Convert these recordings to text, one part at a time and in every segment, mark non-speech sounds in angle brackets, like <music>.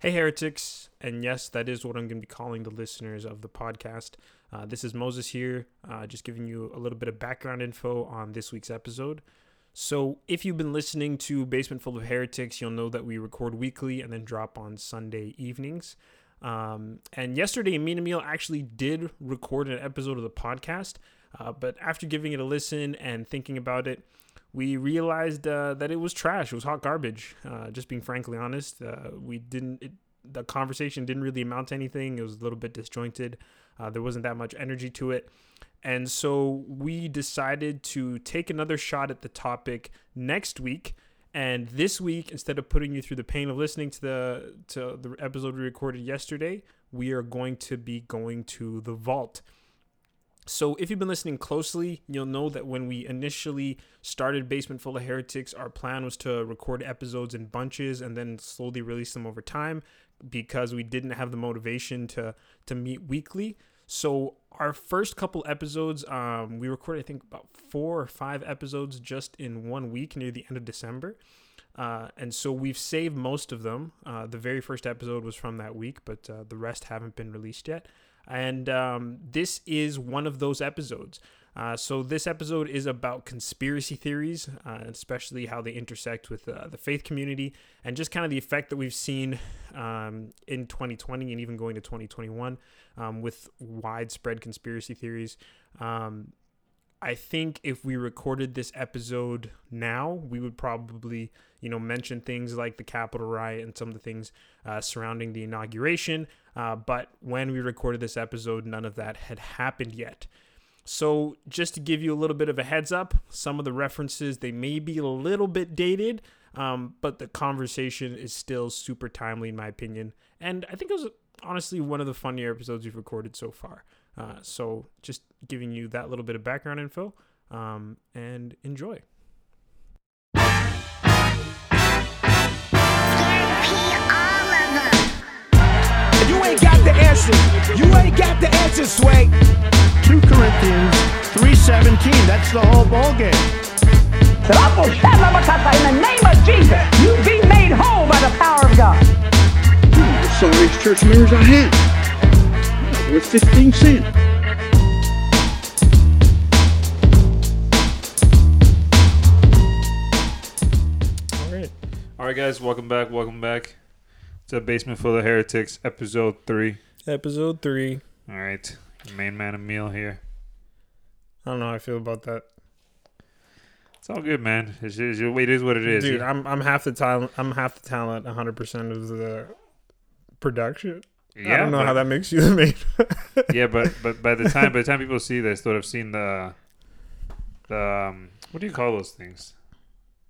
Hey, heretics. And yes, that is what I'm going to be calling the listeners of the podcast. Uh, this is Moses here, uh, just giving you a little bit of background info on this week's episode. So, if you've been listening to Basement Full of Heretics, you'll know that we record weekly and then drop on Sunday evenings. Um, and yesterday, me and Emil actually did record an episode of the podcast, uh, but after giving it a listen and thinking about it, we realized uh, that it was trash. It was hot garbage. Uh, just being frankly honest, uh, we didn't. It, the conversation didn't really amount to anything. It was a little bit disjointed. Uh, there wasn't that much energy to it, and so we decided to take another shot at the topic next week. And this week, instead of putting you through the pain of listening to the to the episode we recorded yesterday, we are going to be going to the vault. So, if you've been listening closely, you'll know that when we initially started Basement Full of Heretics, our plan was to record episodes in bunches and then slowly release them over time because we didn't have the motivation to to meet weekly. So, our first couple episodes, um, we recorded I think about four or five episodes just in one week near the end of December. Uh, and so we've saved most of them. Uh, the very first episode was from that week, but uh, the rest haven't been released yet. And um, this is one of those episodes. Uh, so, this episode is about conspiracy theories, uh, especially how they intersect with uh, the faith community and just kind of the effect that we've seen um, in 2020 and even going to 2021 um, with widespread conspiracy theories. Um, I think if we recorded this episode now, we would probably, you know, mention things like the Capitol riot and some of the things uh, surrounding the inauguration. Uh, but when we recorded this episode, none of that had happened yet. So just to give you a little bit of a heads up, some of the references they may be a little bit dated, um, but the conversation is still super timely in my opinion. And I think it was honestly one of the funnier episodes we've recorded so far. Uh, so just giving you that little bit of background info um, and enjoy. You ain't got the answer. You ain't got the answer, Sway. 2 Corinthians 3.17, that's the whole ballgame. In the name of Jesus, you be made whole by the power of God. The sorriest church mirrors I had. Worth 15 cents. Right, guys, welcome back. Welcome back to Basement Full of Heretics, episode three. Episode three. All right, main man Emil here. I don't know how I feel about that. It's all good, man. It's, it's, it is what it is. Dude, yeah. I'm I'm half the talent. I'm half the talent. 100 percent of the production. I don't know but, how that makes you the main. <laughs> yeah, but but by the time by the time people see this, they'll have seen the the um, what do you call those things?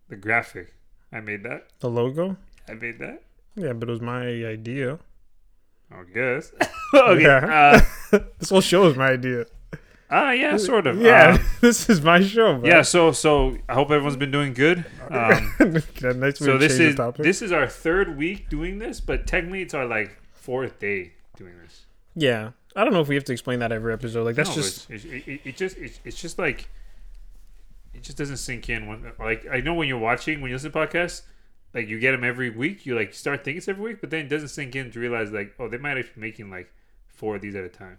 The graphic. I made that. the logo. I made that. Yeah, but it was my idea. I guess. <laughs> okay. Yeah. Uh, <laughs> This whole show is my idea. ah, yeah, sort of. Yeah, Um, <laughs> this is my show. Bro. yeah. So so I hope everyone's been doing good. Um, Yeah, nice so this is this is our third week doing this, but technically it's our like fourth day doing this. Yeah, I don't know if we have to explain that every episode. Like that's No, just it's, it, it, it just it's, it's just like it just doesn't sink in when like I know when you're watching when you listen to podcasts like you get them every week you like start thinking it's every week but then it doesn't sink in to realize like oh they might be making like four of these at a time.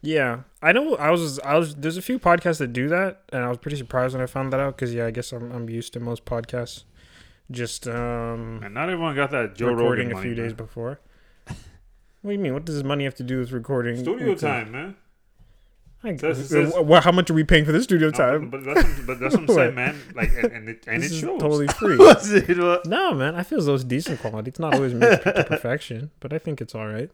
yeah. I know. I was I was there's a few podcasts that do that, and I was pretty surprised when I found that out because yeah, I guess I'm I'm used to most podcasts just um And not everyone got that Joe recording Rogan a money, few days man. before. What do you mean? What does this money have to do with recording? Studio the- time, man. I, Says- it says- wh- how much are we paying for this studio No, time? but, but that's what, but that's what I'm saying, <laughs> man. Like and, and it and this it is shows. totally <laughs> free. Was it? No, man, I feel as though it's decent quality. It's not always mixed to perfection, but I think it's all right.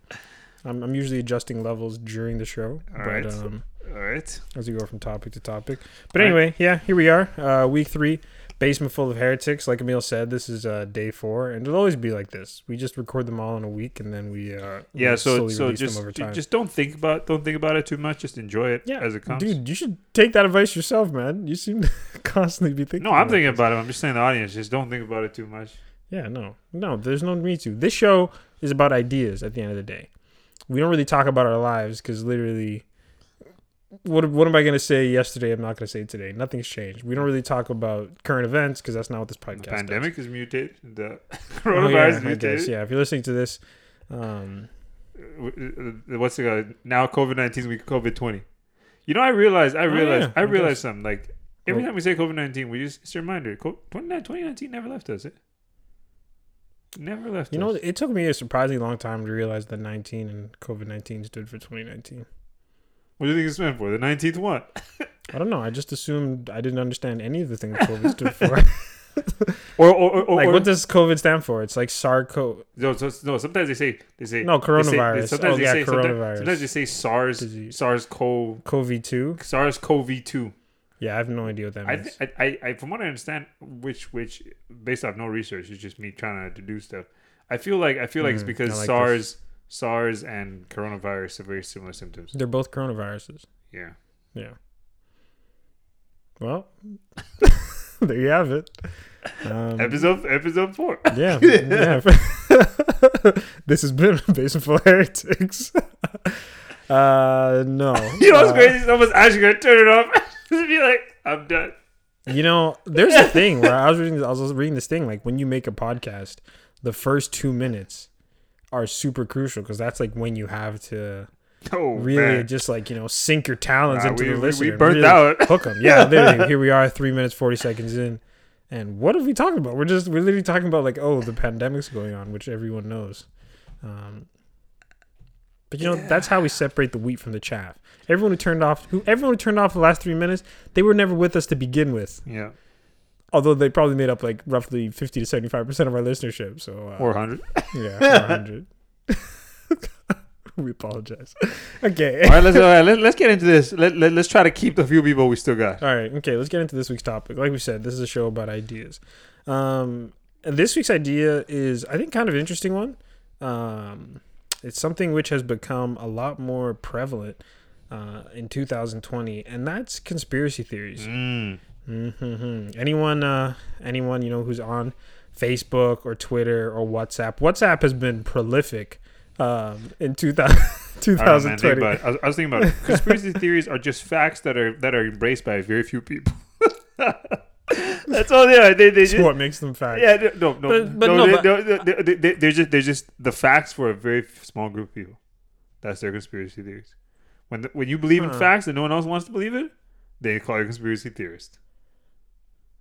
I'm, I'm usually adjusting levels during the show, All but right. um, All right. as we go from topic to topic. But All right. anyway, yeah, here we are, uh, week three, basement full of heretics. Like Emil said, this is uh, day four, and it'll always be like this. We just record them all in a week, and then we uh, Yeah, we so so just them over time. just don't think about don't think about it too much. Just enjoy it yeah, as it comes. dude, you should take that advice yourself, man. You seem to <laughs> constantly be thinking. no, I'm about thinking this. about it. I'm just saying the audience. Just don't think about it too much. Yeah, no, no. There's no need to. This show is about ideas. At the end of the day, we don't really talk about our lives because literally, what what am I gonna say yesterday? I'm not gonna say today. Nothing's changed. We don't really talk about current events because that's not what this podcast. The does. pandemic is mutated. The <laughs> Oh, <laughs> coronavirus yeah, is mutated. guess, yeah. If you're listening to this, um, uh, What's it called? Now COVID nineteen, we COVID twenty. You know, I realized. I realized. Oh, yeah, I realized something. Like every Well- time we say COVID nineteen, we just it's a reminder. Co- 29 2019 never left us. It never left. you know, it took me a surprisingly long time to realize that 19 and COVID 19 stood for 2019. What do you think it's meant for? The nineteenth one. I don't know. I just assumed I didn't understand any of the things COVID stood <laughs> for. Or or or, like, or- what does COVID stand for? It's like SARS-CoV. no, so, no. Sometimes they say they say No, they say- coronavirus. they- sometimes Oh, they yeah, say coronavirus. Sometimes they say SARS Disease. SARS CoV COVID-2. SARS CoV two. Yeah, I have no idea what that means. I, I, I, from what I understand, which, which, based off no research, it's just me trying to do stuff. I feel like, I feel like it's Mm, because like SARS, SARS, and coronavirus have very similar symptoms. They're both coronaviruses. Yeah. Yeah. Well, <laughs> there you have it. Um, Episode, episode four. <laughs> yeah, <laughs> yeah. this has been Basement Heretics. uh, no. You know what's Uh, crazy? Someone's actually gonna turn it off. Just be like, I'm done. You know, there's a thing where I was reading. I was reading this thing like when you make a podcast, the first two minutes are super crucial because that's like when you have to Oh really man. just like you know sink your talents Nah, into we- the we- we listener. burnt really out. Hook them. Yeah, <laughs> literally. Here we are, three minutes forty seconds in, and what are we talking about? We're just we're literally talking about like oh the pandemic's going on, which everyone knows. Um, but you know that's how we separate the wheat from the chaff. Everyone who turned off, who everyone who turned off the last three minutes, they were never with us to begin with. Yeah. Although they probably made up like roughly fifty to seventy five percent of our listenership. So uh, Or hundred. yeah, <laughs> four hundred. <laughs> we apologize. Okay. All right, let's all right, let, let's get into this. Let, let let's try to keep the few people we still got. All right, okay, let's get into this week's topic. Like we said, this is a show about ideas. Um, and this week's idea is, I think, kind of an interesting one. Um, it's something which has become a lot more prevalent uh, in 2020, and that's conspiracy theories. Mm. Hmm Anyone, uh, anyone you know who's on Facebook or Twitter or WhatsApp. WhatsApp has been prolific um, in 2000, <laughs> I don't man, 2020. think about it. I, was, I was thinking about it. conspiracy <laughs> theories are just facts that are that are embraced by very few people. <laughs> That's all they are. They they just, what makes them facts. yeah no no But- but no, no, they, but- they, they, they, they're just they're just the facts for a very small group of people. That's their conspiracy theories. When the, when you believe in Huh. facts and no one else wants to believe it, they call you a conspiracy theorist.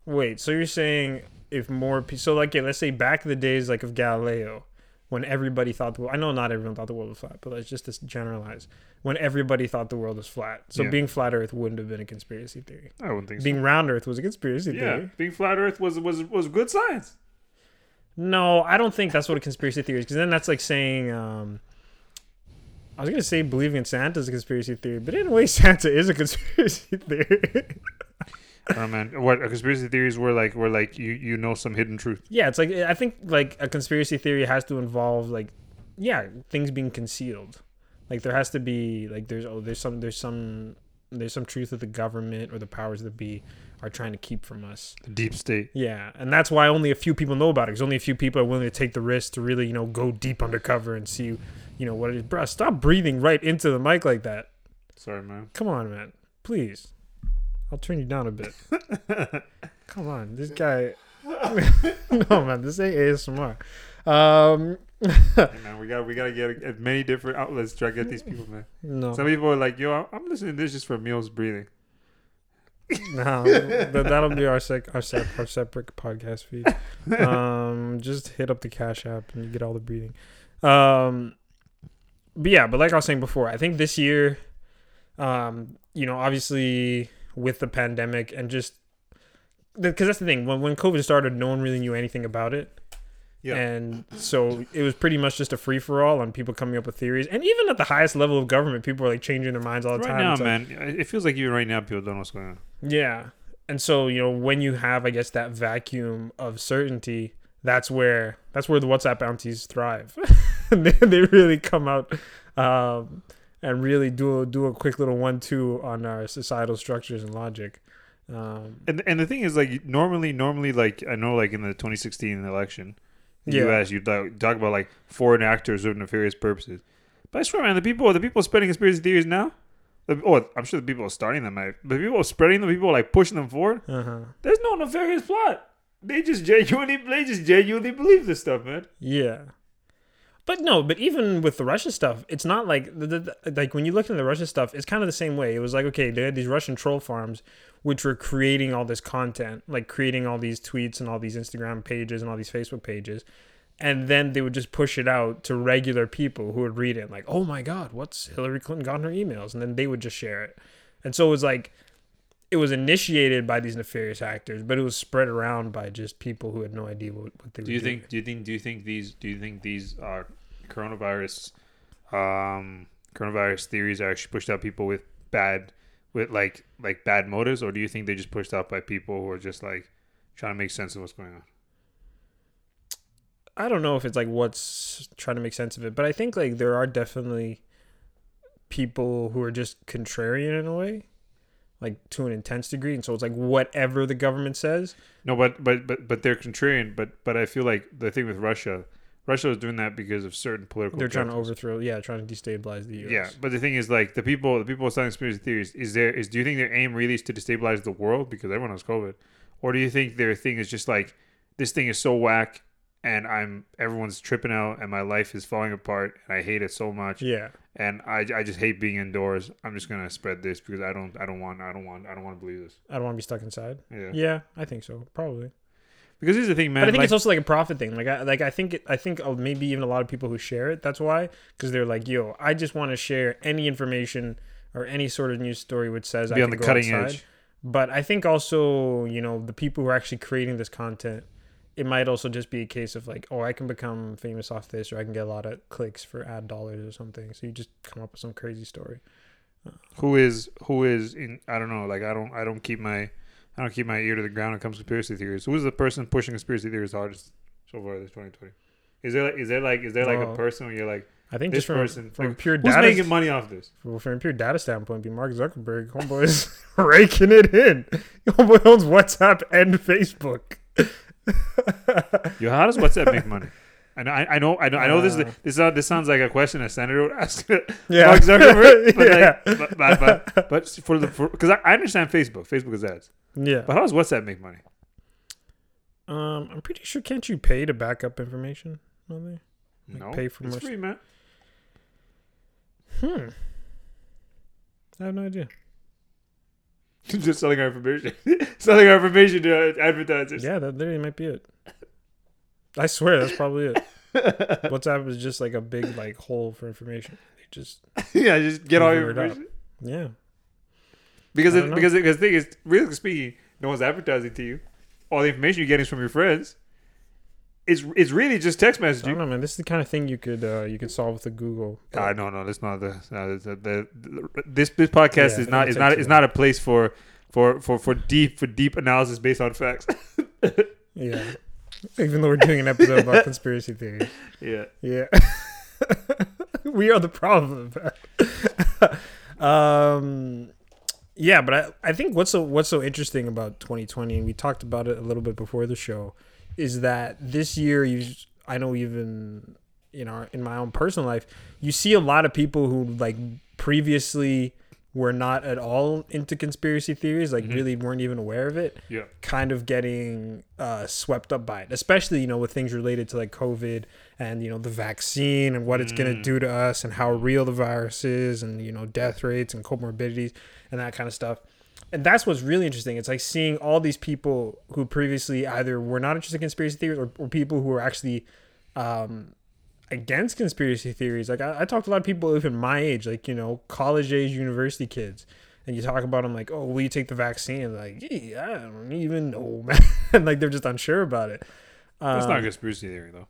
Wait, so you're saying if more people, so like, yeah, let's say back in the days like of Galileo, when everybody thought the world, I know not everyone thought the world was flat, but let's just generalize, when everybody thought the world was flat. So Yeah. being flat Earth wouldn't have been a conspiracy theory. I wouldn't think so. Being round Earth was a conspiracy Yeah, theory. being flat Earth was was was good science. No, I don't think that's what a conspiracy theory is, because then that's like saying, um, I was gonna say believing in Santa is a conspiracy theory, but in a way, <laughs> Santa is a conspiracy theory. <laughs> Oh man, what a conspiracy theories were like were like you you know some hidden truth. Yeah, it's like I think like a conspiracy theory has to involve like yeah, things being concealed. Like there has to be like there's oh there's some there's some there's some truth that the government or the powers that be are trying to keep from us. The deep state. Yeah, and that's why only a few people know about it. Because only a few people are willing to take the risk to really you know go deep undercover and see you know what it is. Bruh, stop breathing right into the mic like that. Sorry, man. Come on, man. Please. I'll turn you down a bit. <laughs> Come on. This guy. <laughs> no, man. This ain't ASMR. Um, Hey, man, we got we gotta get many different outlets to try to get these people, man. no. Some people are like, yo, I'm listening to this just for Emil's breathing. No. <laughs> that, that'll be our, sec- our, sep- our separate podcast feed. Um, just hit up the Cash App and you get all the breathing. Um, but yeah, but like I was saying before, I think this year, um, you know, obviously with the pandemic and just because that's the thing when when COVID started, no one really knew anything about it. Yeah. And so it was pretty much just a free for all on people coming up with theories. And even at the highest level of government, people are like changing their minds all the Right time. now, It's like- man, it feels like even right now people don't know what's going on. yeah. And so, you know, when you have I guess that vacuum of certainty, that's where that's where the WhatsApp bounties thrive. <laughs> they, they really come out um, and really do a, do a quick little one two on our societal structures and logic. Um, And and the thing is, like normally, normally, like I know, like in the 2016 election, the Yeah. U.S. You talk, talk about like foreign actors with nefarious purposes. But I swear, man, the people, the people spreading conspiracy theories now, the- oh, I'm sure the people are starting them, but people are spreading them, people like pushing them forward. Uh-huh. There's no nefarious plot. They just genuinely, they just genuinely believe this stuff, man. Yeah. But no, but even with the Russia stuff, it's not like the, the, like when you look at the Russia stuff, it's kind of the same way. It was like okay, they had these Russian troll farms which were creating all this content, like creating all these tweets and all these Instagram pages and all these Facebook pages, and then they would just push it out to regular people who would read it, like, oh my God, what's Hillary Clinton got in her emails, and then they would just share it, and so it was like it was initiated by these nefarious actors, but it was spread around by just people who had no idea what, what they were Do you doing. think? Do you think? Do you think these? Do you think these are coronavirus, um, coronavirus theories are actually pushed out people with bad, with like like bad motives, or do you think they just pushed out by people who are just like trying to make sense of what's going on? I don't know if it's like what's trying to make sense of it, but I think like there are definitely people who are just contrarian in a way, like to an intense degree, and so it's like whatever the government says. No, but but but but they're contrarian. But but I feel like the thing with Russia, Russia is doing that because of certain political. They're trying to overthrow, yeah, trying to destabilize the U.S. Yeah, but the thing is, like the people, the people selling conspiracy theories, is there is do you think their aim really is to destabilize the world because everyone has COVID, or do you think their thing is just like this thing is so whack and I'm everyone's tripping out and my life is falling apart and I hate it so much yeah, and I, I just hate being indoors. I'm just gonna spread this because I don't I don't want I don't want I don't want to believe this. I don't want to be stuck inside. Yeah, Yeah, I think so, probably. because here's the thing, man. but I think like- it's also like a profit thing. Like, I like I think it, I think uh, maybe even a lot of people who share it. That's why, because they're like, yo, I just want to share any information or any sort of news story which says Be I on can the go cutting outside. edge. But I think also, you know, the people who are actually creating this content, it might also just be a case of like, oh, I can become famous off this, or I can get a lot of clicks for ad dollars or something. So you just come up with some crazy story. who is who is in I don't know like I don't I don't keep my I don't keep my ear to the ground when it comes to conspiracy theories. Who is the person pushing conspiracy theories hardest so far this 2020? Is there like is there like is there like a person where you're like I think this just from, person from like, pure who's data, making money off this? from from a pure data standpoint, be Mark Zuckerberg. Homeboy's <laughs> raking it in. <laughs> Homeboy owns WhatsApp and Facebook. Yo, how does WhatsApp make money? I know, I I know, I know, I know. This is Uh, this sound- this sounds like a question a senator would ask <laughs> Yeah. Mark Zuckerberg, <laughs> but, Yeah. like, but, but, but, but for the because I, I understand Facebook, Facebook is ads, Yeah. but how does WhatsApp make money? Um, I'm pretty sure can't you pay to back up information on there? Like no, pay for it's more free, man. Hmm. I have no idea. <laughs> Just selling our information, <laughs> selling our information to advertisers. Yeah, that literally might be it. I swear that's probably it. <laughs> WhatsApp is just like a big like hole for information. They just yeah, just get all your information. yeah. Because it, because because the thing is, really speaking, no one's advertising to you. All the information you're getting is from your friends. It's it's really just text I don't messaging. know, man. This is the kind of thing you could uh, you could solve with a Google. Ah, no, no, that's not the, no, the, the, the this this podcast Yeah, is not is not is not a place for for for for deep for deep analysis based on facts. <laughs> Yeah. Even though we're doing an episode about <laughs> conspiracy theories. yeah, Yeah. <laughs> we are the problem. um yeah, but I, I think what's so what's so interesting about 2020 and we talked about it a little bit before the show is that this year you I know even you know in my own personal life you see a lot of people who like previously were not at all into conspiracy theories like really weren't even aware of it yeah, kind of getting uh, swept up by it, especially you know with things related to like COVID and you know the vaccine and what it's gonna do to us and how real the virus is and you know death rates and comorbidities and that kind of stuff. And that's what's really interesting. It's like seeing all these people who previously either were not interested in conspiracy theories or, or people who were actually um, against conspiracy theories. Like I, I talked to a lot of people even my age, like you know, college age university kids, and you talk about them like, oh, will you take the vaccine? Like, gee, I don't even know, <laughs> man. like they're just unsure about it. that's Um, not a conspiracy theory though.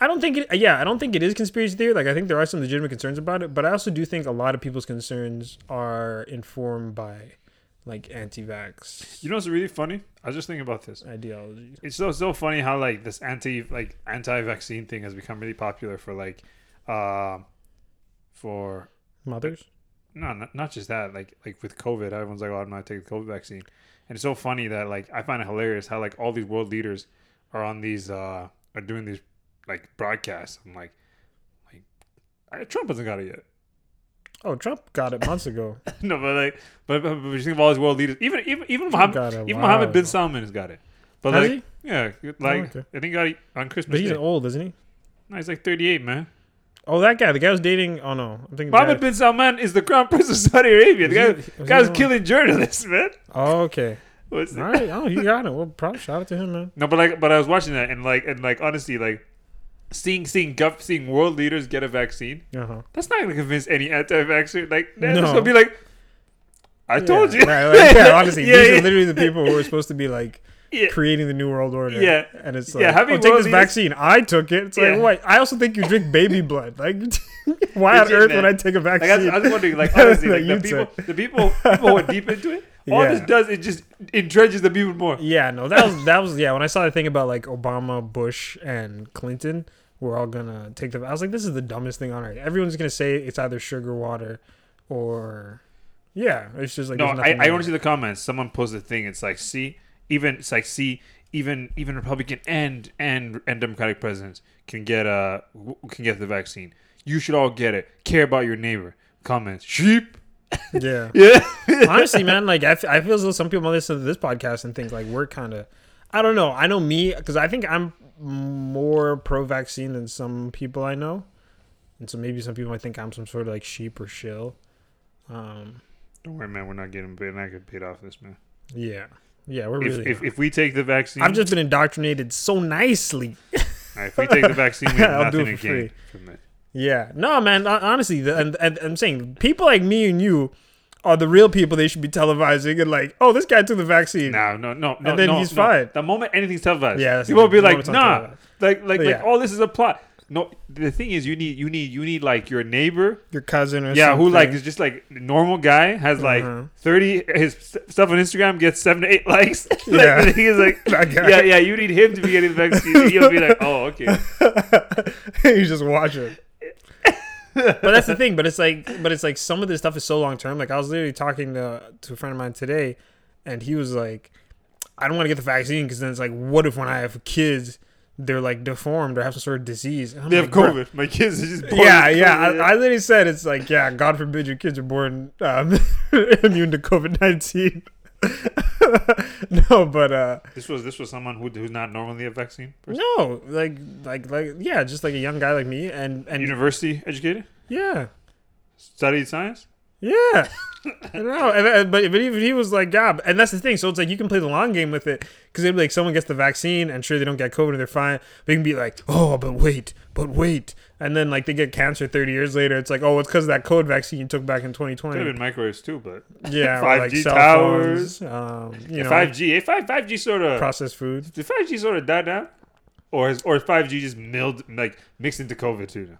I don't think it. Yeah, I don't think it is conspiracy theory. Like I think there are some legitimate concerns about it, but I also do think a lot of people's concerns are informed by like anti-vax You know what's really funny? I was just thinking about this. ideology. It's so so funny how like this anti like anti vaccine thing has become really popular for like, uh, for Mothers. no, not, not just that. Like like with COVID, everyone's like, "Oh, I'm not taking the COVID vaccine," and it's so funny that like I find it hilarious how like all these world leaders are on these uh are doing these like broadcasts. I'm like, like Trump hasn't got it yet. Oh, Trump got it months ago. <laughs> no, but like, but, but, but you think of all these world leaders, even even even Mohammed, got it even Mohammed bin. Salman has got it. But Has like, yeah, like okay. I think he got it on Christmas. But he's Day. old, isn't he? No, he's like 38, man. Oh, that guy. The guy was dating. Oh no, I'm thinking. Mohammed bin Salman is the crown prince of Saudi Arabia. The guy, Was he- was guy he was killing journalists, man. Oh, okay. What's All right. Oh, you got it. Well, probably shout out to him, man. No, but like, but I was watching that and like, and like, honestly, like, seeing seeing gov- seeing world leaders get a vaccine, Uh huh. that's not gonna convince any anti-vaxxer. Like, they're No. just gonna be like, I told you. Yeah, like, yeah, <laughs> honestly, Yeah, these yeah. are literally the people who are supposed to be like <laughs> Yeah. creating the new world order. Yeah. and it's Yeah, like, having oh, take this leaders- vaccine. I took it. It's like, Yeah. wait. I also think you drink baby blood. Like, <laughs> why on earth man. would I take a Like, vaccine? I, was, I was wondering, like, honestly, like, the you'd people, the people, people who are deep into it. All Yeah. this does, it just entrenches the people more. Yeah, no, that was that was yeah. When I saw the thing about like Obama, Bush, and Clinton, we're all gonna take the. I was like, this is the dumbest thing on earth. Everyone's gonna say it's either sugar water, or yeah, it's just like No, I, nothing I there. want to see the comments. Someone posted a thing. It's like, see, even it's like, see, even even Republican and and and Democratic presidents can get uh can get the vaccine. You should all get it. Care about your neighbor. Comments. Sheep. Yeah, <laughs> Yeah. <laughs> honestly, man, like I, f- I feel as though some people listen to this podcast and think like we're kind of, I don't know. I know me because I think I'm more pro-vaccine than some people I know, and so maybe some people might think I'm some sort of like sheep or shill. Um, Don't worry, man. We're not getting paid. Not getting paid off this, man. yeah, yeah, we're If, really. if, if we take the vaccine, I've just been indoctrinated so nicely. <laughs> Right, if we take the vaccine, we have <laughs> nothing to for gain free. from it. Yeah, no, man. Honestly, the, and, and I'm saying people like me and you are the real people they should be televising and like, oh, this guy took the vaccine. No, no, no, no. then no, he's no. fine. The moment anything's televised, Yeah, people will be like, moment it's on nah, like, like, like, Yeah. oh, this is a plot. No, the thing is, you need, you need, you need like your neighbor, Your cousin or yeah, something. who like is just like normal guy has like Uh-huh. thirty. His stuff on Instagram gets seven to eight <laughs> likes. <laughs> like, Yeah. the thing is like, <laughs> yeah, yeah, you need him to be getting the vaccine. He'll be like, oh, okay. you just watch it. But that's the thing. But it's like, but it's like some of this stuff is so long term. Like I was literally talking to to a friend of mine today, and he was like, "I don't want to get the vaccine because then it's like, what if when I have kids, they're like deformed or have some sort of disease?" I'm They have like, "Bro, COVID. My kids are just born Yeah, yeah. I, I literally said it's like, yeah, God forbid your kids are born um, <laughs> immune to COVID nineteen. <laughs> no, but uh, This was this was someone who who's not normally a vaccine person. no, like, like, like, yeah, just like a young guy like me, and and University educated, yeah, studied science. Yeah. <laughs> no, and, and- but but even he was like, yeah, and that's the thing. So it's like you can play the long game with it because it'd be like someone gets the vaccine and sure they don't get COVID and they're fine. But you can be like, oh, but wait, but wait, and then like they get cancer thirty years later. It's like, oh, it's because of that COVID vaccine you took back in twenty Could have been microwaves too, but Yeah, <laughs> 5G cell towers. phones, um, you know, five G, five five G sort of processed food. did five G sort of die down, or is or five G just milled like mixed into COVID too? now?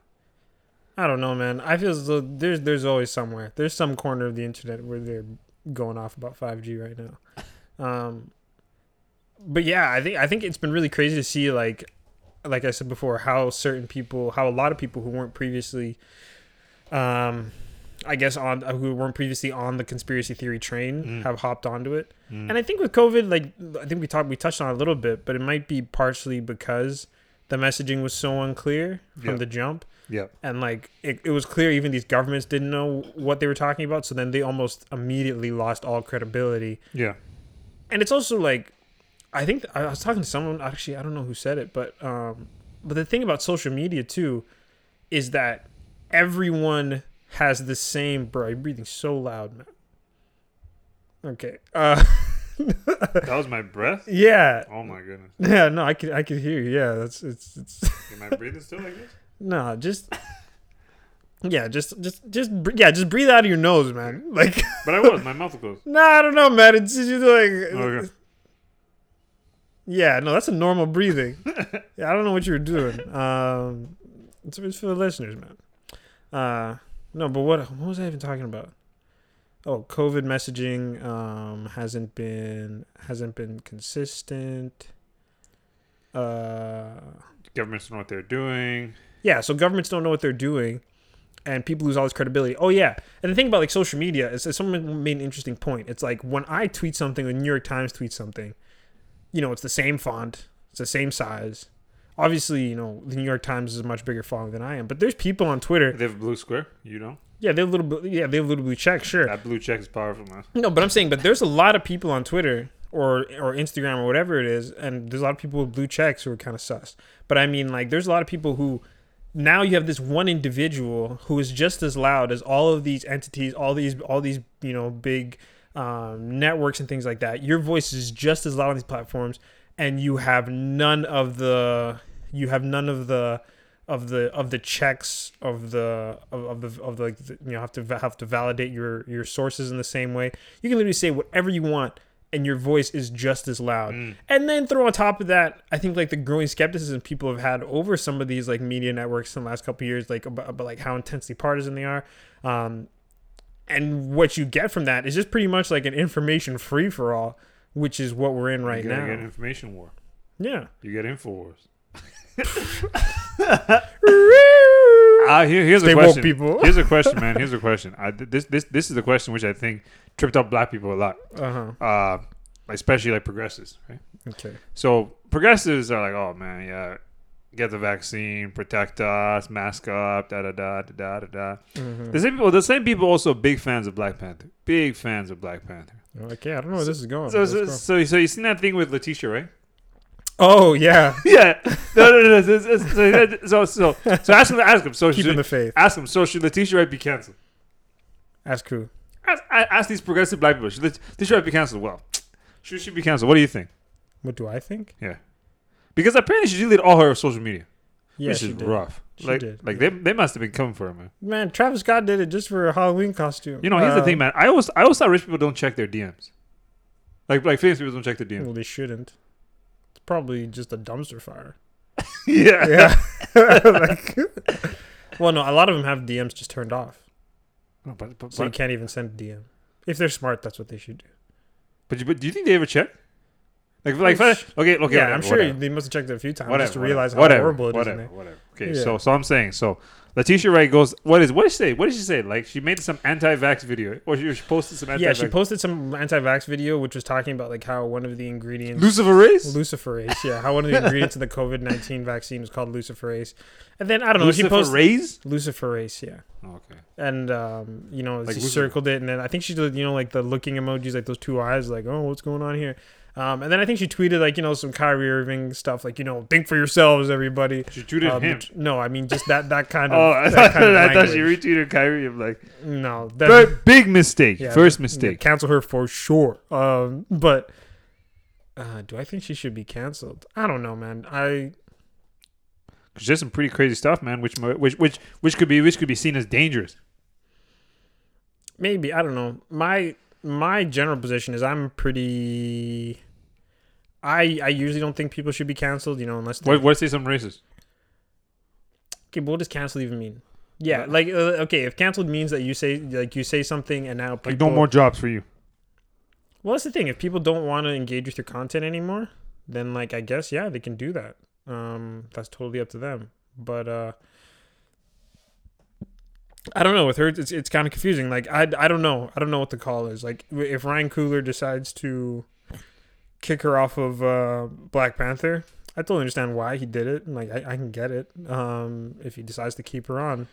I don't know, man. I feel as though there's there's always somewhere. There's some corner of the internet where they're going off about 5G right now. Um, but yeah, I think I think it's been really crazy to see like like I said before how certain people, how a lot of people who weren't previously um I guess on who weren't previously on the conspiracy theory train Mm. have hopped onto it. And I think with COVID like I think we talked we touched on it a little bit, but it might be partially because the messaging was so unclear from Yeah. the jump Yeah, and like it, it was clear even these governments didn't know what they were talking about so then they almost immediately lost all credibility yeah. and it's also like i think i was talking to someone actually i don't know who said it but um but the thing about social media too is that everyone has the same bro you're breathing so loud man okay uh <laughs> That was my breath. yeah Oh my goodness. yeah no i could i can hear you yeah that's it's it's Am I <laughs> breathing still like this? No, just yeah, just just just yeah, just breathe out of your nose, man. <laughs> Like, But I was. My mouth was closed. nah, I don't know, man. It's just like, Okay. yeah, no, that's a normal breathing. <laughs> yeah, I don't know what you were doing. Um, it's, it's for the listeners, man. Uh, no, but what what was I even talking about? Oh, COVID messaging um hasn't been hasn't been consistent. Uh. Governments don't know what they're doing. Yeah, so governments don't know what they're doing, and people lose all this credibility. Oh yeah, and the thing about like social media is, is someone made an interesting point. It's like when I tweet something, the New York Times tweets something, you know, it's the same font, it's the same size. Obviously, you know, the New York Times is a much bigger following than I am, but there's people on Twitter. They have a blue square. You know. Yeah, they have little blue- yeah, they have little blue check, sure. That blue check is powerful, man. No, but I'm saying, but there's a lot of people on Twitter or or Instagram or whatever it is, and there's a lot of people with blue checks who are kind of sus. But I mean, like, there's a lot of people who now you have this one individual who is just as loud as all of these entities, all these all these you know big um, networks and things like that. Your voice is just as loud on these platforms, and you have none of the you have none of the of the of the checks of the of, of the of the, you know have to have to validate your your sources in the same way. You can literally say whatever you want and your voice is just as loud. And then throw on top of that, I think like the growing skepticism people have had over some of these like media networks in the last couple of years, like about, about like how intensely partisan they are. Um, and what you get from that is just pretty much like an information free for all, which is what we're in right now. you get information war. yeah. You get Infowars. <laughs> Uh, <laughs> here, here's Stay a question. people. Here's a question, man. Here's a question. I, this this this is the question which I think tripped up black people a lot, Uh huh. uh, especially like progressives, right? Okay. So progressives are like, oh man, yeah, get the vaccine, protect us, mask up, da da da da da da da. Mm-hmm. The same people, the same people, also big fans of Black Panther, big fans of Black Panther. Okay, I don't know where this is going. So so go. so, so you seen that thing with Letitia, right? Oh yeah, <laughs> Yeah. No, no, no. So so so, so, so ask him. Ask him. So keeping should, the faith. ask him. So should Letitia Wright be canceled? Ask who. Ask, ask these progressive black people. Should Letitia Wright be canceled? Well, should she be canceled? What do you think? What do I think? Yeah. Because apparently she deleted all her social media, Yeah, which she is did. rough. She like, did, like yeah. they, they must have been coming for her, man. Man, Travis Scott did it just for a Halloween costume. You know, here's the Uh, thing, man. I always, I always thought rich people don't check their DMs. Like, like famous people don't check their DMs. Well, they shouldn't. Probably just a dumpster fire. <laughs> yeah. Yeah. <laughs> like, <laughs> well, no, a lot of them have DMs just turned off, No, but, but, so you but, can't even send a DM. If they're smart, that's what they should do. but, you- but do you think they ever check? Like, like, if I- okay, okay, yeah, whatever, I'm sure whatever. they must have checked it a few times whatever, just to realize whatever, how horrible it is whatever, there. Whatever. Okay, Yeah. so so I'm saying so. Letitia Wright goes. What is what did she say? What did she say? Like she made some anti-vax video, or she, she posted some anti-vax. Yeah, she posted some anti-vax video which was talking about like how one of the ingredients Luciferase. luciferase, yeah, how one of the ingredients of the COVID nineteen vaccine is called luciferase, and then I don't know, she posted Luciferase. luciferase, yeah, Okay. and um, you know, Like she Lucifer. circled it, and then I think she did, you know, like the looking emojis, like those two eyes, like, oh, what's going on here? Um, and then I think she tweeted like you know some Kyrie Irving stuff, like you know, think for yourselves, everybody. She tweeted Um, him. No, I mean just that that kind <laughs> of. Oh, I that thought, kind of I thought she retweeted Kyrie. I'm like, No, that, big mistake. yeah, First mistake. cancel her for sure. Um, but uh, do I think she should be canceled? I don't know, man. I 'Cause there's some pretty crazy stuff, man. Which which which which could be which could be seen as dangerous. maybe I don't know. My my general position is I'm pretty. I I usually don't think people should be canceled. You know, unless they What what say some racist? Okay, but what does cancel even mean? Yeah, like uh, okay, if canceled means that you say like you say something and now people, Like no more jobs for you. Well, that's the thing. If people don't want to engage with your content anymore, then like I guess yeah, they can do that. Um, that's totally up to them. But uh, I don't know. With her, it's it's kind of confusing. Like I I don't know. I don't know what the call is. Like if Ryan Coogler decides to kick her off of uh, Black Panther, I totally understand why he did it. Like I, I can get it. Um, if he decides to keep her on.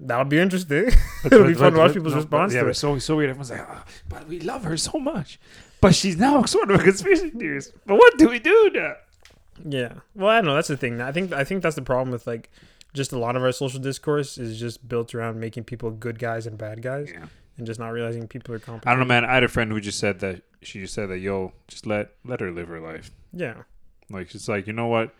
That would be interesting. <laughs> It'll be fun to watch people's no, response Yeah, to it. so so weird. Everyone's like, "Ah, but we love her so much, but she's now <laughs> sort of a conspiracy theorist. But what do we do now? Yeah. Well, I don't know. That's the thing. I think I think that's the problem with like just a lot of our social discourse is just built around making people good guys and bad guys, Yeah. And just not realizing people are complicated. I don't know, man. I had a friend who just said that she just said that, yo, just let let her live her life. Yeah. Like it's like you know what,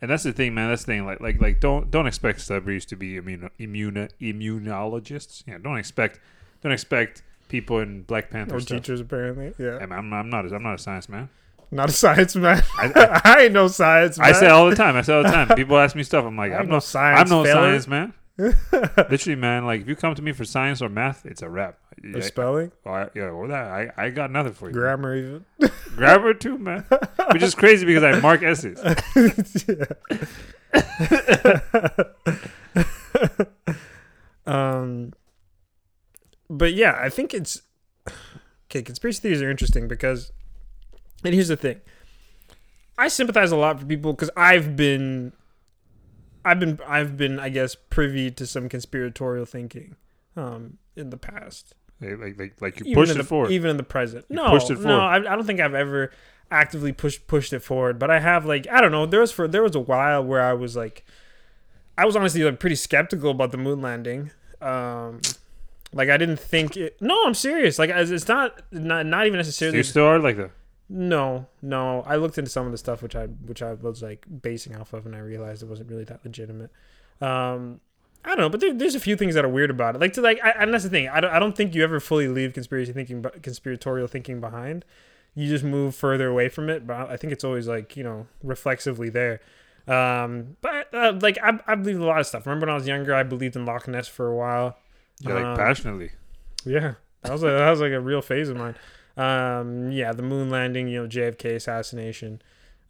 and that's the thing, man. That's the thing. Like like like don't don't expect celebrities to be immune immune immunologists. Yeah, don't expect don't expect people in Black Panther Or stuff. teachers apparently. Yeah. Man, I'm, I'm not a, I'm not a science man. Not a science man. I- <laughs> I, ain't no science man. I say all the time. I say all the time. <laughs> People ask me stuff. I'm like, I I'm no no science I'm no fella. science man. <laughs> Literally, man. Like if you come to me for science or math, it's a wrap. Or spelling, or, yeah, or that. I, I got nothing for you. grammar, even. <laughs> Grammar too, man. Which is crazy because I mark essays. <laughs> um, but yeah, I think it's okay. Conspiracy theories are interesting because, and here's the thing: I sympathize a lot for people because I've been, I've been, I've been, I guess, privy to some conspiratorial thinking. um, in the past. Like like like, you even pushed it the, forward. even in the present. You no, no. I, I don't think I've ever actively pushed pushed it forward. But I have like I don't know. There was for there was a while where I was like, I was honestly like pretty skeptical about the moon landing. Um, like I didn't think it. No, I'm serious. Like it's it's not not not even necessarily. you still are like that. No, no. I looked into some of the stuff which I which I was like basing off of, and I realized it wasn't really that legitimate. Um, I don't know, but there, there's a few things that are weird about it. Like to like, I, and that's the thing. I don't, I don't think you ever fully leave conspiracy thinking, conspiratorial thinking behind. You just move further away from it. But I think it's always like you know reflexively there. Um, but uh, like I, I believe a lot of stuff. Remember when I was younger, I believed in Loch Ness for a while. Yeah, like Um, passionately. yeah, that was a, that was like a real phase of mine. Um, yeah, the moon landing, you know, JFK assassination,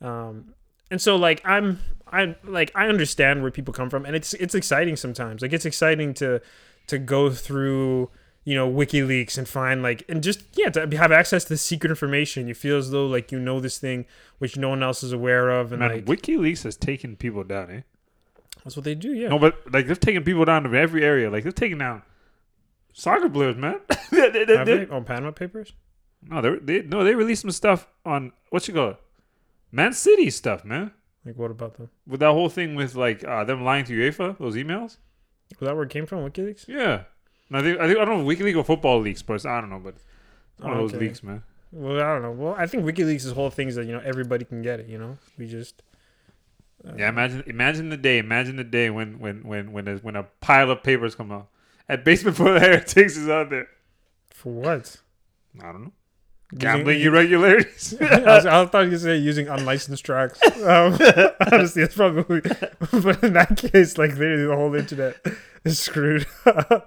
um, and so like I'm I like I understand where people come from, and it's it's exciting sometimes. Like it's exciting to to go through you know WikiLeaks and find like and just yeah to have access to secret information. You feel as though like you know this thing which no one else is aware of, and Man, like WikiLeaks has taken people down, eh? that's what they do. Yeah, No, but like they've taken people down in every area. Like they've taken down soccer players, man. <laughs> They- they- they- they- they? on Panama Papers. No, they, they no, they released some stuff on what you call it, Man City stuff, man. Like what about them? With that whole thing with like uh, them lying to UEFA, those emails. Was that where it came from? WikiLeaks. Yeah. No, I think I think I don't know WikiLeaks or football leaks, but I don't know, but one Oh, of those leaks, man. Well, I don't know. Well, I think WikiLeaks' is whole thing is that you know everybody can get it. You know, we just uh, Yeah, imagine imagine the day, imagine the day when when when when a, when a pile of papers come out. At basement for the heretics is out there. for what? I don't know. Using- Gambling irregularities. <laughs> I, was, I thought you were say using unlicensed tracks. Um, <laughs> honestly, it's probably. <laughs> But in that case, like literally the whole internet is screwed. I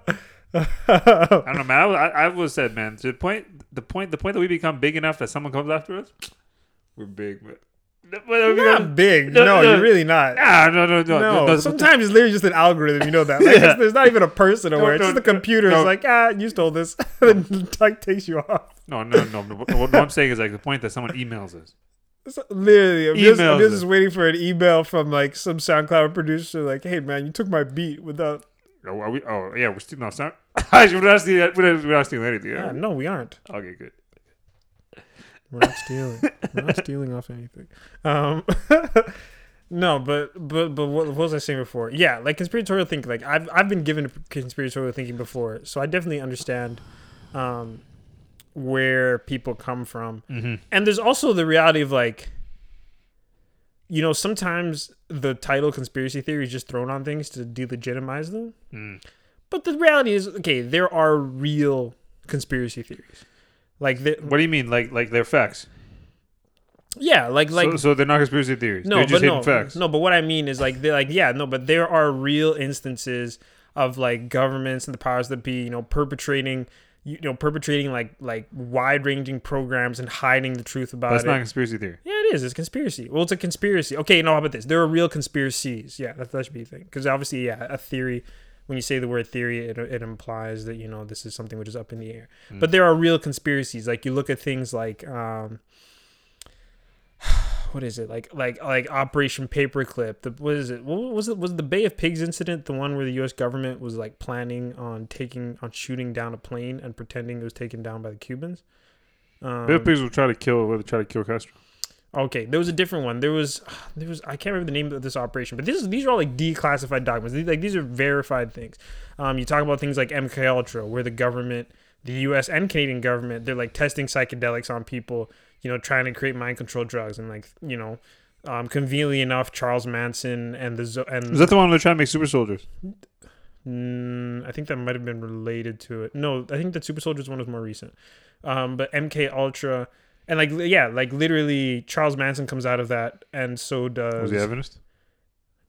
don't know, man. I, I, I was said, man. To the point, the point, the point that we become big enough that someone comes after us, <sniffs> we're big, man. But we not big. No, No, no. you're really not. Ah, no, no, no, No, no. sometimes it's literally just an algorithm. You know that. Like, it's- there's not even a person aware. It's no, just the computer. It's like, ah, you stole this. and then takes you off. No, no, no. no. What, I'm saying is like the point that someone emails us. Literally, I'm just, I'm just waiting for an email from like some SoundCloud producer, like, "Hey man, you took my beat without." Oh, are we? Oh, yeah, we're still no. Sorry, <laughs> we're not stealing. We're not, we're not stealing anything. Yeah, Yeah. no, we aren't. Okay, good. We're not stealing. We're not stealing off anything. Um, <laughs> no, but but but what, what was I saying before? Yeah, like conspiratorial thinking. Like I've I've been given conspiratorial thinking before, so I definitely understand um, where people come from. Mm-hmm. And there's also the reality of like, you know, sometimes the title conspiracy theory is just thrown on things to delegitimize them. Mm. But the reality is, okay, there are real conspiracy theories. Like, the, What do you mean? Like, like they're facts? yeah, like, like, so, so they're not conspiracy theories. no, they're just but hidden no, facts. no. But what I mean is, like, they're like, yeah, no, but there are real instances of like governments and the powers that be, you know, perpetrating, you know, perpetrating like like wide ranging programs and hiding the truth about That's it. not conspiracy theory. Yeah, it is. It's a conspiracy. Well, it's a conspiracy. Okay, no, how about this? There are real conspiracies. Yeah, that, that should be a thing. Because obviously, yeah, a theory, when you say the word theory, it, it implies that, you know, this is something which is up in the air. But there are real conspiracies. Like, you look at things like, um, what is it? Like, like, like Operation Paperclip. The, what is it? What was it? Was the Bay of Pigs incident the one where the U.S. government was like planning on taking, on shooting down a plane and pretending it was taken down by the Cubans? Um, Bill Pigs will try to kill. Will try to kill Castro. Okay, there was a different one. There was, <sighs> there was. I can't remember the name of this operation, but this, these are all like declassified documents. These, like these are verified things. Um, you talk about things like MK Ultra, where the government, the U.S. and Canadian government, they're like testing psychedelics on people. You know, trying to create mind control drugs, and like you know, um, conveniently enough, Charles Manson and the Zo- and Is that the one where they're trying to make super soldiers? Mm, I think that might have been related to it. No, I think the Super Soldiers one was more recent. Um, but MK Ultra and like yeah, like literally Charles Manson comes out of that, and so does Was he Adventist?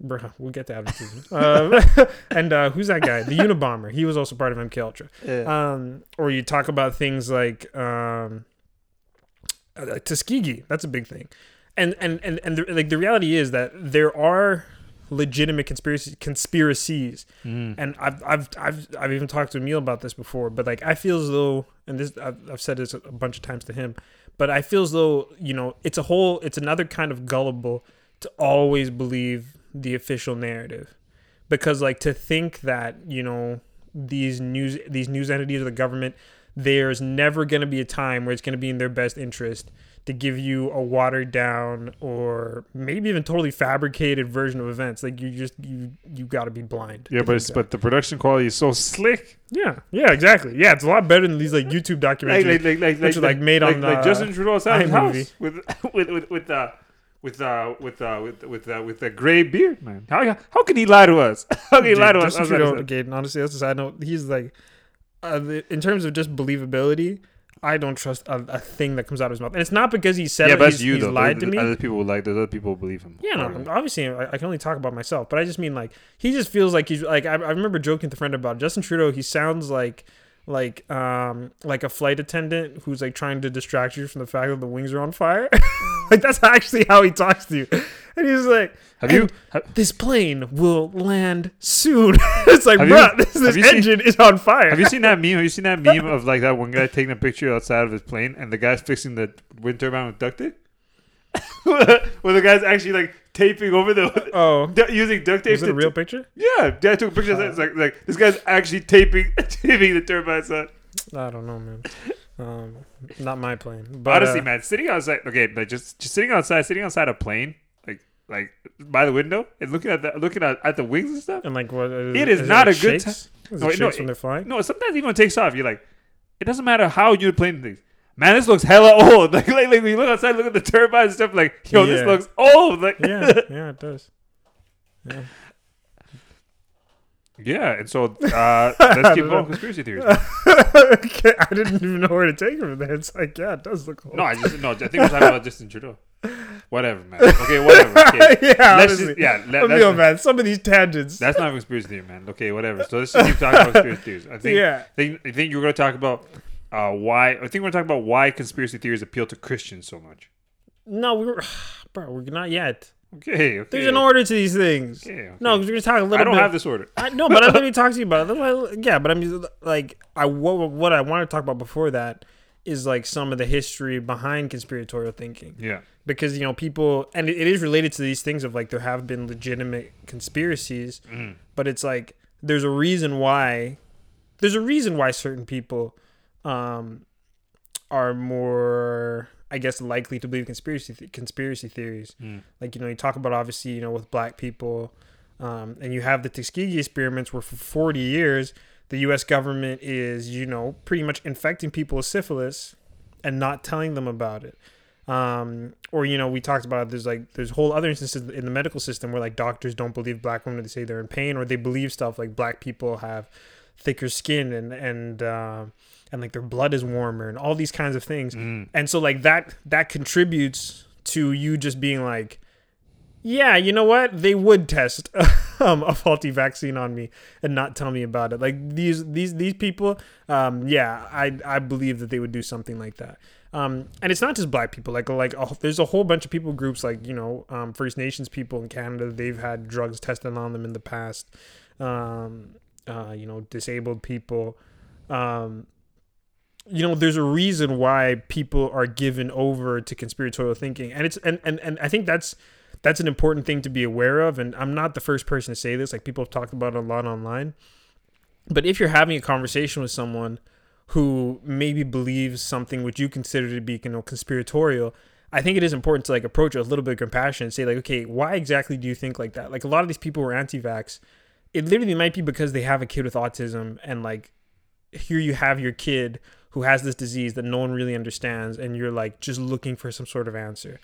Bruh, we'll get to Adventism. <laughs> um, and uh, who's that guy? The Unabomber. He was also part of MK Ultra. Um, or you talk about things like um, uh, Tuskegee. That's a big thing. And and and and the, like the reality is that there are legitimate conspiracy conspiracies, and I've I've I've I've even talked to Emil about this before. But like I feel as though, and this I've, I've said this a bunch of times to him, but I feel as though you know it's a whole it's another kind of gullible to always believe the official narrative because like to think that you know these news these news entities of the government, there's never going to be a time where it's going to be in their best interest to give you a watered down or maybe even totally fabricated version of events. Like you just you you got to be blind. Yeah, but it's, but the production quality is so slick. yeah, yeah, exactly. Yeah, it's a lot better than these like YouTube documentaries. Like, like, like, like, which like, are, like, made like, on, like uh, Justin Trudeau outside his house with <laughs> with with with uh with uh with uh with with uh, with a gray beard, man. How how can he lie to us? <laughs> How can he Dude, lie to us? Justin outside Trudeau, okay, honestly, that's a side note. He's like, uh, in terms of just believability, I don't trust a, a thing that comes out of his mouth, and it's not because he said Yeah, it, but he's, you he's though. lied to me. Other people like. There's other people who believe him. Yeah, no, obviously I, I can only talk about myself, but I just mean like he just feels like he's like I, I remember joking with a friend about Justin Trudeau. He sounds like like um like a flight attendant who's like trying to distract you from the fact that the wings are on fire. <laughs> like that's actually how he talks to you, and he's like, Have you? Have, This plane will land soon. <laughs> it's like, bruh, this, this you seen- engine is on fire. have you seen that <laughs> meme? Have you seen that meme of like that one guy taking a picture outside of his plane and the guy's fixing the wind turbine with duct tape? Where the guy's actually like taping over the oh, <laughs> du- using duct tape. is it a real picture? Yeah, dad took a picture. of it. It's like like this guy's actually taping <laughs> taping the turbines on. I don't know, man. Um, not my plane. But Honestly, uh, man, sitting outside. Okay, like just just sitting outside, sitting outside a plane, like like by the window and looking at the looking at, at the wings and stuff. And like what? Is, It is it not like a good time. Is No, it no, shakes when it- they're flying? No, sometimes even when it takes off, you're like, it doesn't matter how you're playing things. Man, this looks hella old. <laughs> Like, like, like when you look outside, look at the turbines and stuff. Like, yo, this looks old. Like, yeah, <laughs> yeah, it does. Yeah. yeah. And so uh, <laughs> let's keep going with conspiracy theories. okay, I didn't even know where to take it from there. It's like, yeah, it does look old. No, I just no. I think we're talking about Justin Trudeau. Whatever, man. Okay, whatever. Okay. yeah, Let's honestly. just, yeah. Let, real, man. Some of these tangents. That's not a conspiracy theory, man. Okay, whatever. So let's just keep talking about conspiracy theories. I think. Yeah. Think, I think you were going to talk about uh, why. I think we're talking about why conspiracy theories appeal to Christians so much. no, we were, <sighs> bro, we're not yet. Okay. okay. There's an order to these things. Okay, okay. No, because we're gonna talk a little. I don't bit. have this order. I no, but I let me talk to you about it. Yeah, but I'm like I what, what I want to talk about before that is like some of the history behind conspiratorial thinking Yeah. because you know people and it, is related to these things of like there have been legitimate conspiracies, Mm-hmm. but it's like there's a reason why there's a reason why certain people um are more I guess likely to believe conspiracy th- conspiracy theories. Like you know you talk about obviously you know with black people um, and you have the Tuskegee experiments where for 40 years the U.S. government is, you know, pretty much infecting people with syphilis and not telling them about it. Um, or you know, we talked about there's like there's whole other instances in the medical system where like doctors don't believe black women. They say they're in pain, or they believe stuff like black people have thicker skin and and uh, and like their blood is warmer and all these kinds of things. And so like that that contributes to you just being like, yeah, you know what? They would test <laughs> um, a faulty vaccine on me and not tell me about it. Like these these these people, um, yeah, I I believe that they would do something like that. Um, and it's not just black people. Like like a, there's a whole bunch of people groups like you know um, First Nations people in Canada. They've had drugs tested on them in the past. Um, uh, you know, disabled people. Um, you know there's a reason why people are given over to conspiratorial thinking. And it's and, and and i think that's that's an important thing to be aware of. And i'm not the first person to say this. Like people have talked about it a lot online. But if you're having a conversation with someone who maybe believes something which you consider to be you know conspiratorial i think it is important to like approach it with a little bit of compassion and say like okay why exactly do you think like that? Like a lot of these people who are anti-vax it literally might be because they have a kid with autism and like here you have your kid who has this disease that no one really understands and you're like just looking for some sort of answer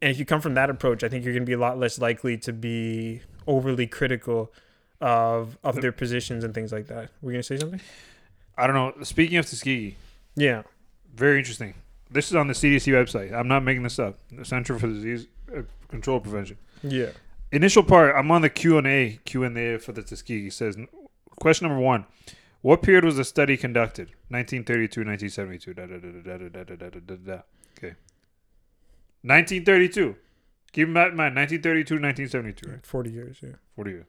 and if you come from that approach i think you're going to be a lot less likely to be overly critical of of their positions and things like that we're going to say something I don't know. Speaking of Tuskegee, yeah very interesting. This is on the CDC website. I'm not making this up. The Center for Disease uh, Control Prevention. yeah Initial part. I'm on the Q and A. Q and A for the Tuskegee says question number one. What period was the study conducted? 1932, 1972. Da, da, da, okay. 1932. Keep that in mind. 1932, 1972. Right? 40 years, yeah. 40 years.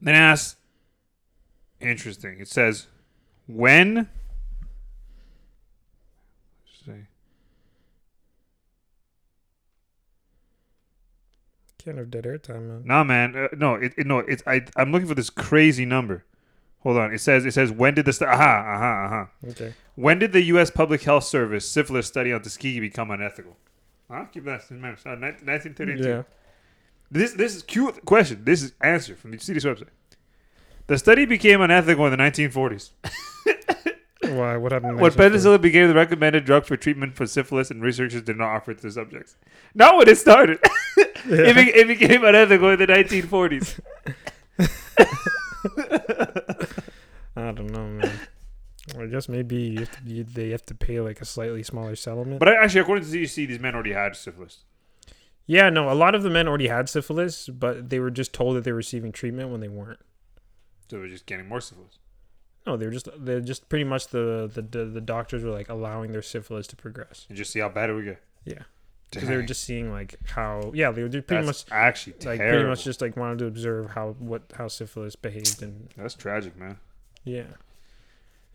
Then asks, interesting. It says, when. Say. Can't have dead air time, man. Nah, man. Uh, no, it, it, no. It's I. I'm looking for this crazy number. Hold on. It says it says when did the st- aha aha aha. Okay. When did the U.S. Public Health Service syphilis study on Tuskegee become unethical? Huh? Keep that in mind. Uh, 1932. Yeah. This this is cute question. This is answer from the CDC website. The study became unethical in the 1940s. <laughs> Why? What happened? When penicillin became the recommended drug for treatment for syphilis, and researchers did not offer it to subjects. Not when it started. <laughs> it, be- it became unethical in the 1940s. <laughs> <laughs> I don't know, man. I guess maybe you have to, you, they have to pay like a slightly smaller settlement. But actually, according to CDC, these men already had syphilis. yeah, no, a lot of the men already had syphilis, but they were just told that they were receiving treatment when they weren't. So they're just getting more syphilis. No, they were just they're just pretty much the the the, the doctors were like allowing their syphilis to progress. And just see how bad it would get. Yeah, because they were just seeing like how yeah they were pretty That's much actually like terrible. pretty much just like wanted to observe how what how syphilis behaved and That's tragic, man. Yeah,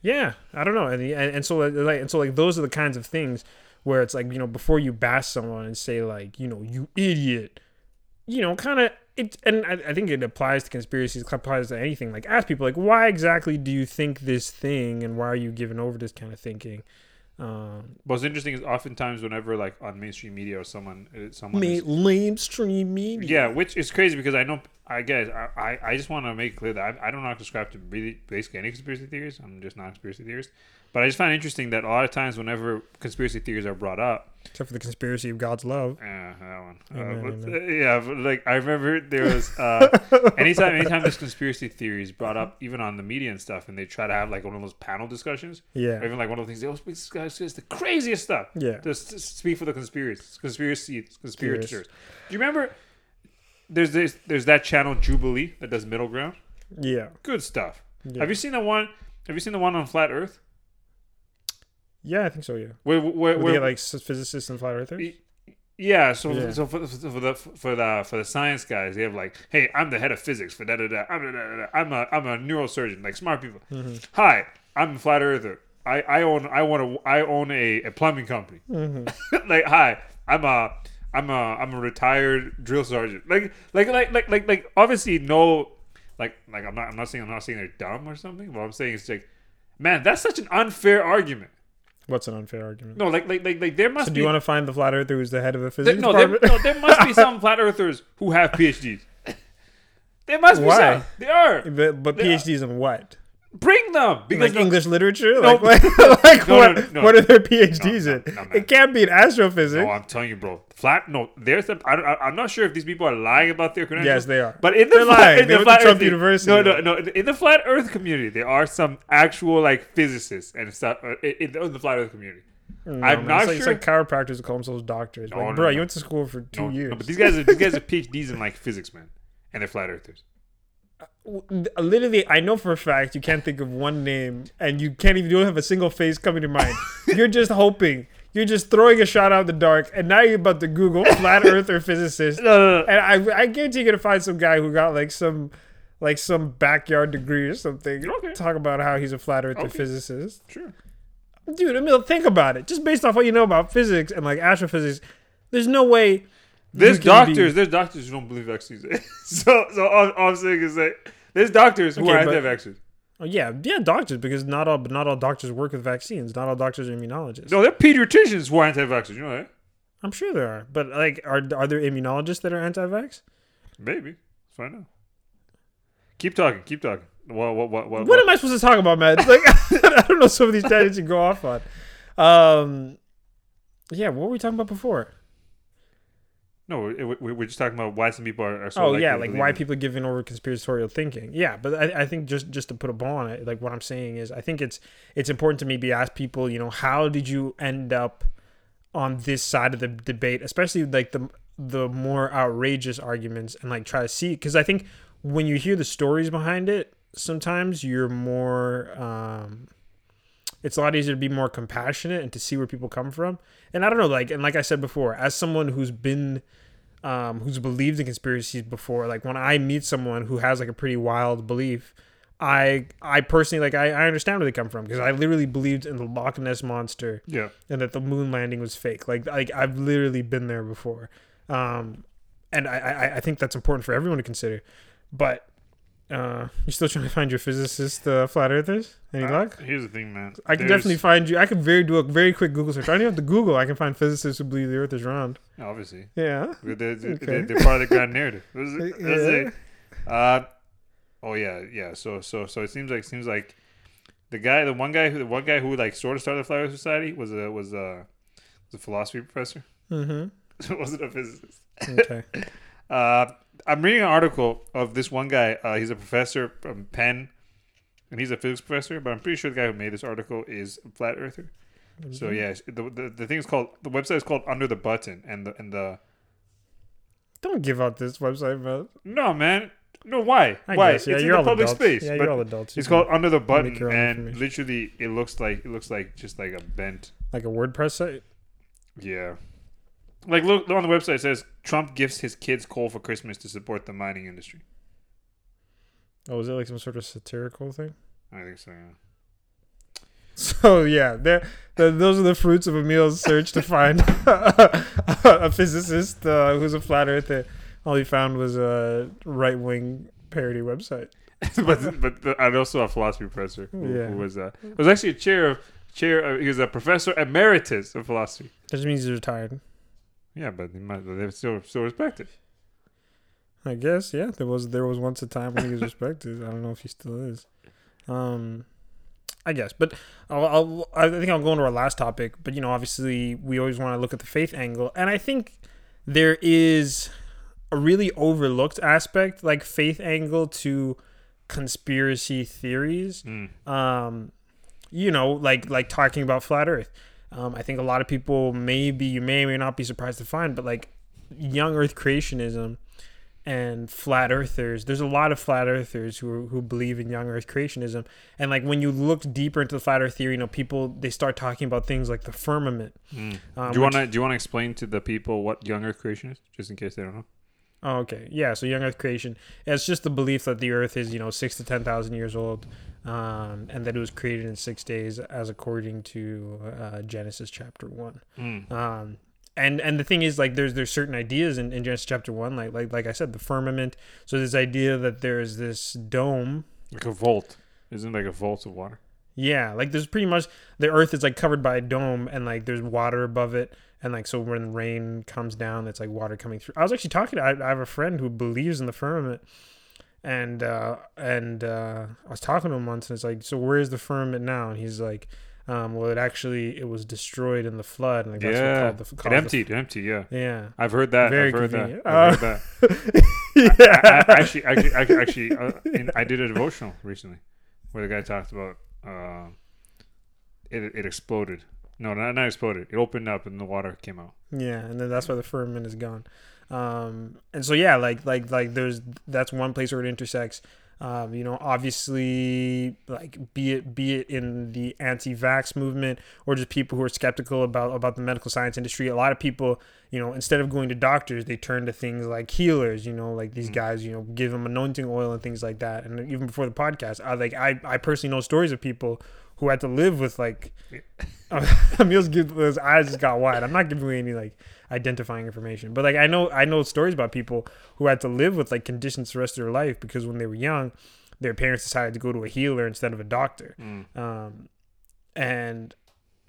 yeah. I don't know, and and, and so like- and so like those are the kinds of things where it's like you know before you bash someone and say like you know you idiot, you know kind of it. And I, I think it applies to conspiracies, applies to anything. Like ask people like why exactly do you think this thing, and why are you giving over this kind of thinking? Um, What's interesting is oftentimes whenever like on mainstream media or someone, uh, someone is- mainstream media. Yeah, which is crazy because I know, I guess, I, I, I just want to make clear that I, I don't not subscribe to really basically any conspiracy theories. I'm just not a conspiracy theorist. But I just find it interesting that a lot of times whenever conspiracy theories are brought up, Except for the conspiracy of God's love. uh, that one, uh, but, amen. uh, yeah, but like I remember there was uh, <laughs> anytime, anytime this conspiracy theory is brought up, even on the media and stuff, and they try to have like one of those panel discussions, Yeah. even like one of the things they always speak this guy says the craziest stuff. Yeah. Just speak for the conspiracy conspiracy conspirators. Do you remember there's this there's that channel Jubilee that does middle ground? Yeah. Good stuff. Yeah. Have you seen the one have you seen the one on flat earth? Yeah, I think so. Yeah. Where they get like physicists and flat earthers. yeah, so Yeah. so for, for the for the for the science guys, they have like, hey, I'm the head of physics for da da da. I'm da, da, da. I'm a I'm a neurosurgeon, like smart people. Mm-hmm. Hi, I'm a flat earther. I, I own I want to I own a, a plumbing company. Mm-hmm. <laughs> like hi, I'm a I'm a I'm a retired drill sergeant. Like like like like like like obviously no like like I'm not I'm not saying I'm not saying they're dumb or something. But I'm saying is like, man, that's such an unfair argument. What's an unfair argument? No, like like like like there must So do be you want to find the flat earther who's the head of there, physics no, there, department? no, there must be <laughs> some flat earthers who have PhDs. There must be Why? some. They are. but, but PhDs in what? Bring them because Like no- English literature? No. Like, what, <laughs> like No, what? What are their PhDs in? it can't be in astrophysics. No, I'm telling you, bro. Flat. No, there's the. I I'm not sure if these people are lying about their credentials. Yes, they are. But in the They're flat, lying. in They the flat Trump Earth- University. No, no, no. In the flat Earth community, there are some actual like physicists and stuff uh, in, in the flat Earth community. No, I'm man, not it's like, sure. It's like chiropractors who call themselves doctors. No, like, no, bro, you went to school for two years. no, but these guys are these guys are <laughs> PhDs in like physics, man, and they're flat earthers. Literally, I know for a fact you can't think of one name, and you can't even. You don't have a single face coming to mind. <laughs> You're just hoping. You're just throwing a shot out in the dark, and now you're about to Google <laughs> flat earther physicist. No, no, no. And I, I guarantee you're gonna find some guy who got like some, like some backyard degree or something. Okay. Talk about how he's a flat earther Okay. physicist. Sure. Dude, I mean, think about it. Just based off what you know about physics and like astrophysics, there's no way. There's can be- doctors. There's doctors who don't believe vaccines. <laughs> so, so all, all I'm saying is that there's doctors who Okay, are but- anti-vaccines. Oh, yeah, yeah, doctors because not all, but not all doctors work with vaccines. Not all doctors are immunologists. No, they're pediatricians who are anti-vaxxers. You know that? I'm sure there are, but like, are are there immunologists that are anti-vax? Maybe. Let's find out. Keep talking. Keep talking. What? What? What? What? What am I supposed to talk about, man? Like, <laughs> I don't know some of these tangents you go off on. Um, yeah, what were we talking about before? No, we- we- we're just talking about why some people are, are so. oh yeah, like why people are giving over conspiratorial thinking. Yeah, but I, I think just just to put a ball on it, like what I'm saying is, I think it's it's important to maybe ask people, you know, how did you end up on this side of the debate, especially like the the more outrageous arguments, and like try to see because I think when you hear the stories behind it, sometimes you're more. um it's a lot easier to be more compassionate and to see where people come from. And I don't know, like and like I said before, as someone who's been um, who's believed in conspiracies before. Like when I meet someone who has like a pretty wild belief, I I personally like I, I understand where they come from because I literally believed in the Loch Ness monster Yeah. and that the moon landing was fake. Like like I've literally been there before. Um, and I, I I think that's important for everyone to consider. But uh, you still trying to find your physicist uh, flat earthers? Any Uh, luck? Here's the thing, man. I can There's- definitely find you. I can very do a very quick Google search. I don't even have to Google. I can find physicists who believe the Earth is round. obviously. Yeah. They're, they're, Okay. they're, part of the grand narrative. That's it. <laughs> That's Yeah. it. Uh, oh yeah, yeah. So so so it seems like seems like the guy, the one guy who the one guy who like sort of started the Flat Earth Society was a was a was a philosophy professor. Mm-hmm. So <laughs> wasn't a physicist. Okay. <laughs> Uh, I'm reading an article of this one guy. Uh, he's a professor from Penn, and he's a physics professor. But I'm pretty sure the guy who made this article is a flat earther. So yeah, the, the the thing is called the website is called Under the Button, and the and the Don't give out this website, but no man, no why I why guess, yeah, it's in you're the public adults. space. Yeah, you're all adults. You It's called Under the Button, and literally it looks like it looks like just like a bent. like a WordPress site. Yeah. Like look on the website it says Trump gifts his kids coal for Christmas to support the mining industry. Oh, is it like some sort of satirical thing? I think so. Yeah. <laughs> So yeah, there, the, those are the fruits of Emil's search to find <laughs> a physicist uh, who's a flat earther. All he found was a right wing parody website. <laughs> but but the, and also a philosophy professor who, Yeah. who was uh, was actually a chair of chair. He was a professor emeritus of philosophy. That just means he's retired. Yeah, but he might, they still still respected. I guess yeah. There was there was once a time when he was respected. I don't know if he still is. Um, I guess, but I'll, I'll I think I'll go into our last topic. But you know, obviously, we always want to look at the faith angle, and I think there is a really overlooked aspect, like faith angle to conspiracy theories. Um, you know, like like talking about flat Earth. Um, I think a lot of people maybe you may or may not be surprised to find, but like young Earth creationism and flat earthers there's a lot of flat earthers who who believe in young earth creationism. And like when you look deeper into the flat earth theory you know people they start talking about things like the firmament. Um, do you want to do you want to explain to the people what young Earth creation is, just in case they don't know? Oh, okay. Yeah. So young Earth creation. It's just the belief that the Earth is, you know, six to ten thousand years old, um, and that it was created in six days, as according to uh, Genesis chapter one. Um, and and the thing is, like, there's there's certain ideas in, in Genesis chapter one, like like like I said, the firmament. So this idea that there's this dome. Like a vault, isn't like a vault of water? Yeah, like there's pretty much the Earth is like covered by a dome, and like there's water above it, and like so when rain comes down, it's like water coming through. I was actually talking to I, I have a friend who believes in the firmament, and uh, and uh, I was talking to him once, and it's like, so where's the firmament now? And he's like, um, well, it actually it was destroyed in the flood, and like that's yeah, what called the, it caused the- emptied, empty. Yeah, yeah, I've heard that. Very I've heard convenient. that. I've Uh, heard that. I, I, actually, actually, actually, actually uh, in, I did a devotional recently where the guy talked about uh, it. It exploded. No, not, not exploded. It opened up and the water came out. Yeah, and then that's why the firmament is gone. Um, and so yeah, like like like there's that's one place where it intersects. Um, you know, obviously, like be it be it in the anti-vax movement or just people who are skeptical about about the medical science industry. A lot of people, you know, instead of going to doctors, they turn to things like healers. You know, like these guys, you know, give them anointing oil and things like that. And even before the podcast, I like I I personally know stories of people who had to live with like <laughs> <laughs> Emil's give his eyes just got wide. I'm not giving away any like identifying information, but like I know I know stories about people who had to live with like conditions the rest of their life because when they were young, their parents decided to go to a healer instead of a doctor. Um, and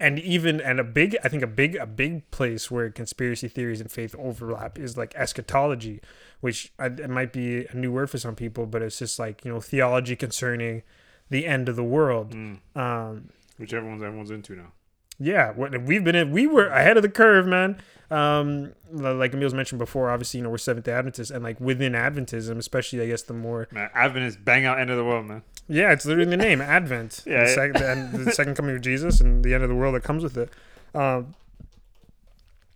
and even and a big I think a big a big place where conspiracy theories and faith overlap is like eschatology, which I, it might be a new word for some people, but it's just like you know theology concerning the end of the world. Um, Which everyone's everyone's into now. yeah, we've been in, we were ahead of the curve, man. Um, like Emil's mentioned before, obviously, you know, we're Seventh Day Adventists, and like within Adventism, especially, I guess the more, Man, Advent bang out end of the world, man. yeah, it's literally the name, Advent, <laughs> Yeah, the, sec- the, the second coming of Jesus, and the end of the world that comes with it. Um,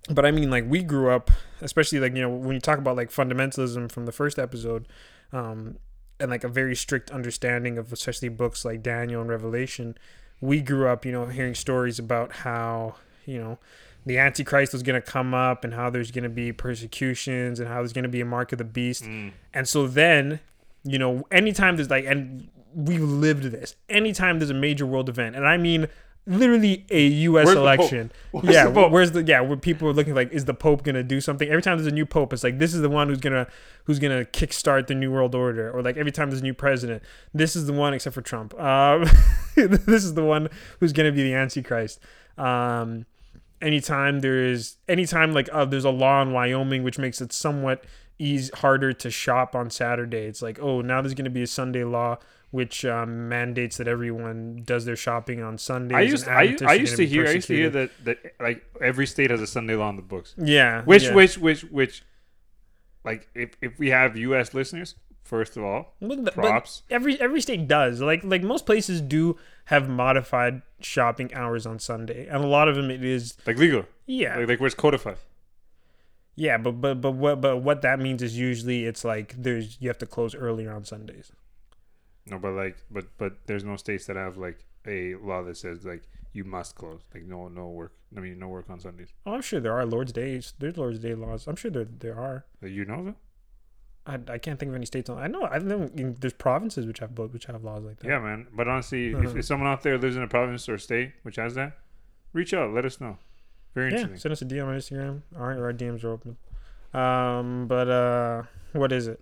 but I mean, like we grew up, especially like you know when you talk about like fundamentalism from the first episode, um, and like a very strict understanding of especially books like Daniel and Revelation, we grew up, you know, hearing stories about how you know the Antichrist was going to come up and how there's going to be persecutions and how there's going to be a mark of the beast, mm. and so then you know anytime there's like and we've lived this anytime there's a major world event and i mean literally a U.S. Where's election. <laughs> Where's yeah, the where's the yeah? Where people are looking like, is the Pope gonna do something? Every time there's a new Pope, it's like this is the one who's gonna who's gonna kickstart the new world order, or like every time there's a new president, this is the one, except for Trump. Um, <laughs> this is the one who's gonna be the Antichrist. Um, anytime there is anytime like uh, there's a law in Wyoming which makes it somewhat easy harder to shop on Saturday. It's like oh now there's going to be a Sunday law which um, mandates that everyone does their shopping on Sundays. I used I, I used to hear I used to hear that that like every state has a Sunday law on the books. yeah Which yeah. which which which like if if we have U.S. listeners, first of all, but props. every every state does like like most places do have modified shopping hours on Sunday and a lot of them it is like legal, yeah like, like where it's codified. yeah but but but what but what that means is usually it's like there's you have to close earlier on Sundays. No, but like, but but there's no states that have like a law that says like you must close, like no no work. I mean, no work on Sundays. Oh, I'm sure there are Lord's Days. There's Lord's Day laws. I'm sure there there are. You know that? I, I can't think of any states on. I know I know there's provinces which have both which have laws like that. Yeah, man. But honestly, if, Uh-huh. if someone out there lives in a province or state which has that, reach out. Let us know. Very Yeah, interesting. send us a DM on Instagram. Our, our DMs are open. Um, but uh, what is it?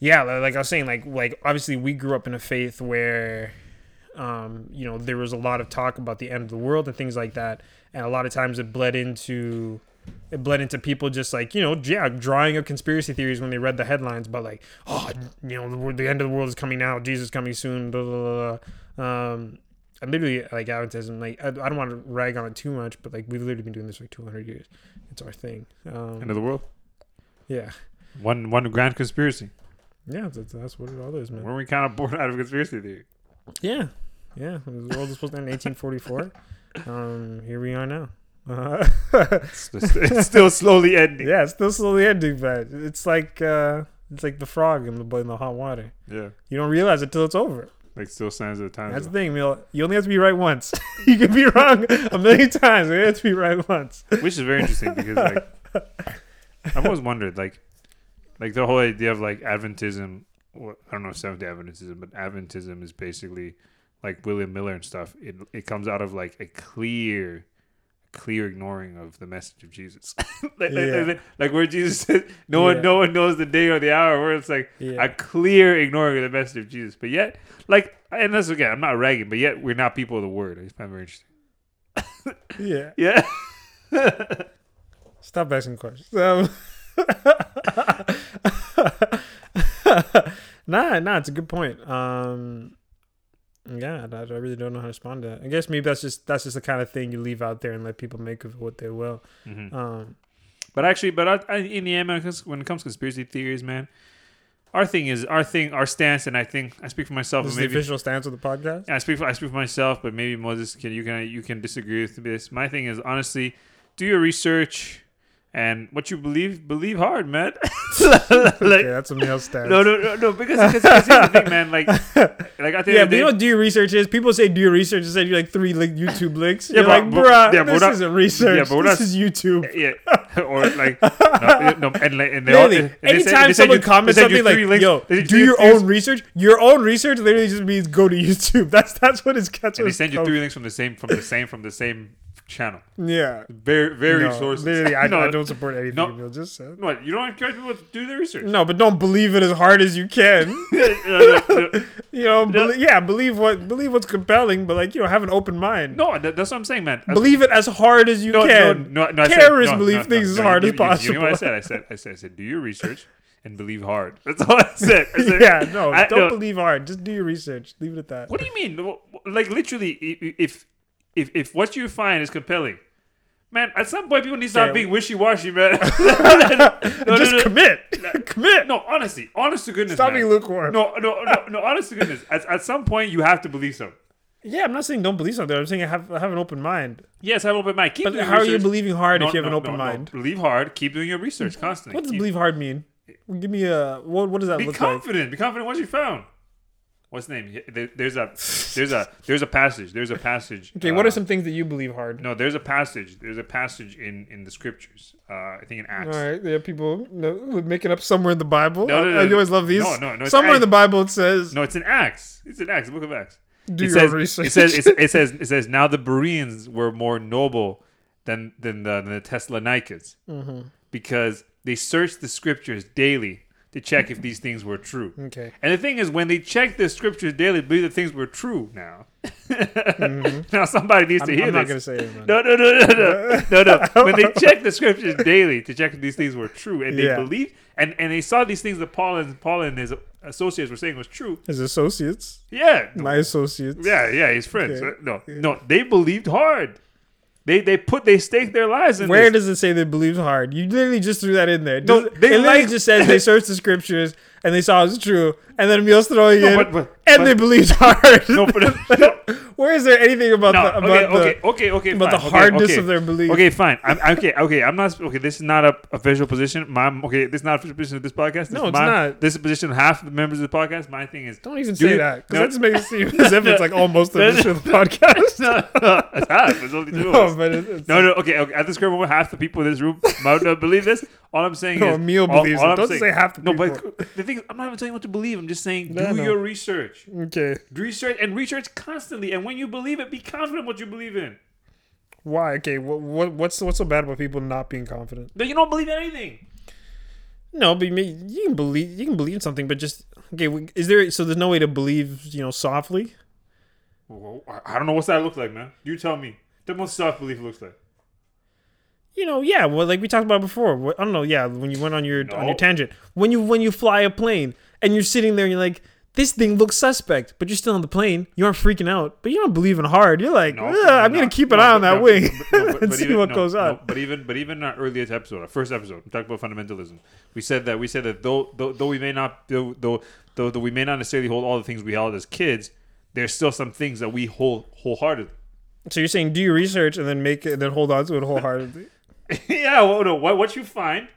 Yeah, like I was saying, like like obviously we grew up in a faith where, um, you know, there was a lot of talk about the end of the world and things like that, and a lot of times it bled into. It bled into people just like you know, yeah, drawing up conspiracy theories when they read the headlines but like, oh, you know, the, the end of the world is coming now, Jesus is coming soon, blah blah blah. blah. Um, I literally like Adventism. Like I, I don't want to rag on it too much, but like we've literally been doing this for like 200 years. It's our thing. Um, End of the world. yeah, One one grand conspiracy. Yeah, that's, that's what it all is, man. Weren't we kind of born out of conspiracy theory? Yeah, yeah. The world was supposed to end in 1844. um, here we are now. Uh, <laughs> It's, just- it's still slowly ending. yeah, it's still slowly ending, but it's like uh, it's like the frog in the in the hot water. Yeah. You don't realize it till it's over. Like still signs of the times. That's the thing. You only have to be right once. <laughs> you can be wrong a million times. You have to be right once. which is very interesting because like <laughs> I've always wondered like like the whole idea of like Adventism. Well, I don't know if Seventh Day Adventism, but Adventism is basically like William Miller and stuff. It it comes out of like a clear, clear ignoring of the message of Jesus. <laughs> like, Yeah. like, like where Jesus said, "No one, Yeah. no one knows the day or the hour." Where it's like Yeah. a clear ignoring of the message of Jesus. But yet, like, and that's again, I'm not ragging, but yet we're not people of the word. I just find very interesting. Yeah. <laughs> Yeah. Stop asking questions. Um, <laughs> <laughs> nah, nah, it's a good point. Um, yeah, I, I really don't know how to respond to that. I guess maybe that's just that's just the kind of thing you leave out there and let people make of what they will. Mhm. Um, But actually, but I, I, in the end, when it comes- when it comes to conspiracy theories, man, our thing is our thing, our stance, and I think I speak for myself. this is and the maybe official stance of the podcast. I speak for I speak for myself, but maybe Moses can you can you can disagree with this. My thing is honestly, do your research and what you believe, believe hard, man. <laughs> like, okay, that's a male stance. no, no, no, no, because because here's the thing, man. Like, <laughs> like I think Yeah, but you know what do your research is? People say do your research and send you like three like YouTube links. You're but- like, but- bruh, yeah, but this we're not- isn't research. yeah, but we're this not- is YouTube. <laughs> yeah, or like no, no, and like and they all, Literally, and they send- anytime they someone you- comments they send something like, three links- "Yo, they do your own research," your own research literally just means go to YouTube. That's that's what it's. That's and they send you three links from the same from the same from the same channel. Yeah, Very very no, sources. Literally, I, <laughs> no, I don't support anything no. Emil just said. What you don't encourage people to do their research? No, but don't believe it as hard as you can. <laughs> <laughs> No, You know, yeah, believe what believe what's compelling, but like you know, have an open mind. no, that- that's what I'm saying, man. Believe it as hard as you can. No, no, no, I said- Terrorists believe things as hard you- as you- possible. You know what I said? I said, I said, I said, do your research and believe hard. That's all I said. I said yeah, no, I- don't no. believe hard. Just do your research. Leave it at that. What do you mean? Like literally, if if if what you find is compelling, man, at some point people need to stop being wishy washy, man. <laughs> <laughs> No, just <laughs> no, no. commit. commit. No, honestly, honest to goodness, Stop man. being lukewarm. No, no, no, no. Honest to goodness, at, at some point you have to believe something. Yeah, I'm not saying don't believe something. I'm saying have have an open mind. Yes, have an open mind. Keep But how are you believing hard if you have an open mind? Believe hard. Keep doing your research constantly. What does Keep- believe hard mean? Give me a what? What does that Be look like? Be confident. Be confident. What you found. What's the name? There- There's a there's a there's a passage. There's a passage. Okay, what uh, are some things that you believe hard? No, there's a passage. There's a passage in in the scriptures. Uh, I think in Acts. All right, there are people making up somewhere in the Bible. No, no, no, I, I always love these. no, no, no, somewhere in the Bible it says. No, it's in Acts. It's in Acts. The book of Acts. Do it your says, research. It says, it, it says, it says, now the Bereans were more noble than than the, than the Thessalonians Mm-hmm. because they searched the scriptures daily to check if these things were true. Okay. And the thing is, when they check the scriptures daily, believe that things were true. Now, <laughs> now somebody needs to Mm-hmm. I'm, hear I'm not this. gonna say it. No, no, no, no, no, no, <laughs> no. When they checked the scriptures daily to check if these things were true, and they Yeah. believed, and, and they saw these things that Paul and Paul and his associates were saying was true. His associates, Yeah, my associates. yeah, yeah. His friends. Okay. No, no. They believed hard. They they put they stake their lives in. Where this. does it say they believed hard? You literally just threw that in there. No, they it literally like- just says they <laughs> search the scriptures and they saw it's true, and then Emil's throwing No, in, but- but- and but- they believed hard. No, but <laughs> Where is there anything about no, the about okay, the okay, okay, okay, about fine, the hardness of their belief? Okay, fine. I'm okay. Okay, I'm not okay. This is not a official position. My okay, this is not official position of this podcast. This No, it's my- not. This is a position of half the members of the podcast. My thing is Don't even Do say that because no. that just makes it seem <laughs> as if it's like almost the No, mission of the podcast. no, no, <laughs> it's half. It's only two no, but it, it's No, no, okay, okay. At this current moment, half the people in this room might not believe this. All I'm saying No, is, Emil all- believes all it. I'm Don't saying- say half the No, people. but the thing, is, I'm not even telling you what to believe. I'm just saying, No, do no. your research, okay. research, and research constantly. And when you believe it, be confident what you believe in. Why? Okay. What, what what's what's so bad about people not being confident? But you don't believe anything. No, but you, may, you can believe you can believe in something, but just okay. Is there so there's no way to believe you know softly? Well, I- don't know what's that look like, man. You tell me. Me what self belief looks like. You know, yeah. Well, like we talked about before. I don't know. Yeah, when you went on your on your tangent, when you when you fly a plane and you're sitting there and you're like, this thing looks suspect, but you're still on the plane. You aren't freaking out, but you're not believing hard. You're like, No, "Ugh, I'm no, gonna keep an no, eye on that no, wing but- no, <laughs> but- and but see even- what no, goes no, on. but even but even in our earliest episode, our first episode, we talked about fundamentalism. We said that we said that though though, though we may not though, though though though we may not necessarily hold all the things we held as kids, there's still some things that we hold wholeheartedly. So you're saying do your research and then make it, then hold on to it wholeheartedly. <laughs> yeah, well, no, what what you find.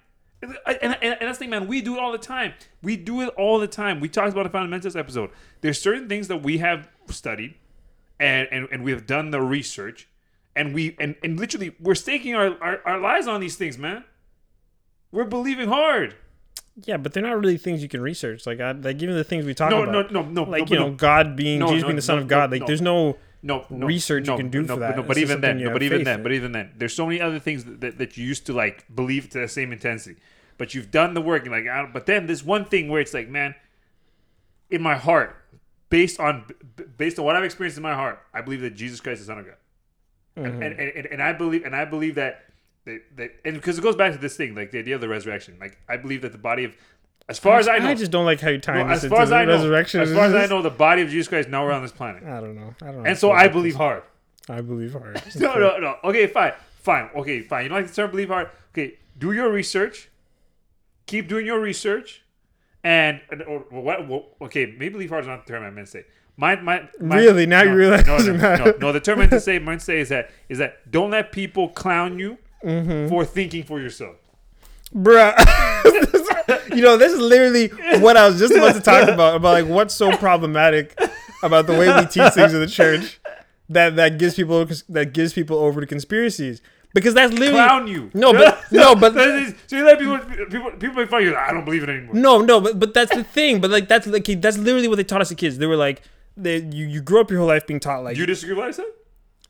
And, and, and that's the thing, man. We do it all the time. We do it all the time. We talked about the fundamentals episode. There's certain things that we have studied, and and, and we have done the research, and we and, and literally we're staking our, our, our lives on these things, man. We're believing hard. Yeah, but they're not really things you can research. Like, I, like even the things we talk No, about. no, no, no. like no, you no, know, God being Jesus being the Son of God. like, there's no no, no research you can do no, for that. No, but even then, no, but even then, in. but even then, there's so many other things that, that you used to like believe to the same intensity, but you've done the work. And like, I don't, but then there's one thing where it's like, man, in my heart, based on based on what I've experienced in my heart, I believe that Jesus Christ is Son of God, Mm-hmm. and, and, and and I believe and I believe that that, that and because it goes back to this thing, like the idea of the resurrection. Like I believe that the body of, as far as I know, I just don't like how tying no, this as far as the I know, resurrection. as far as I know, the body of Jesus Christ is nowhere on this planet, I don't know. I don't know. and so I believe hard. I believe hard. <laughs> No, no, no. Okay, fine, fine. Okay, fine. You don't like the term believe hard? Okay, do your research. Keep doing your research, and, and or, what, what? Okay, maybe believe hard is not the term I meant to say. My, my, my Really? Now no, realizing no, no. No, no, the term I meant to say, meant to say is that is that don't let people clown you Mm-hmm. for thinking for yourself. Bruh. <laughs> <laughs> <laughs> you know, this is literally what I was just about to talk about. About like what's so problematic about the way we teach things in the church that that gives people that gives people over to conspiracies. Because that's literally Clown you. No, but <laughs> no, but is- so you let people people people make fun of you. I don't believe it anymore. No, no, but but that's the thing. But like that's like that's literally what they taught us as kids. They were like, they, you you grew up your whole life being taught like Do you disagree with what I said?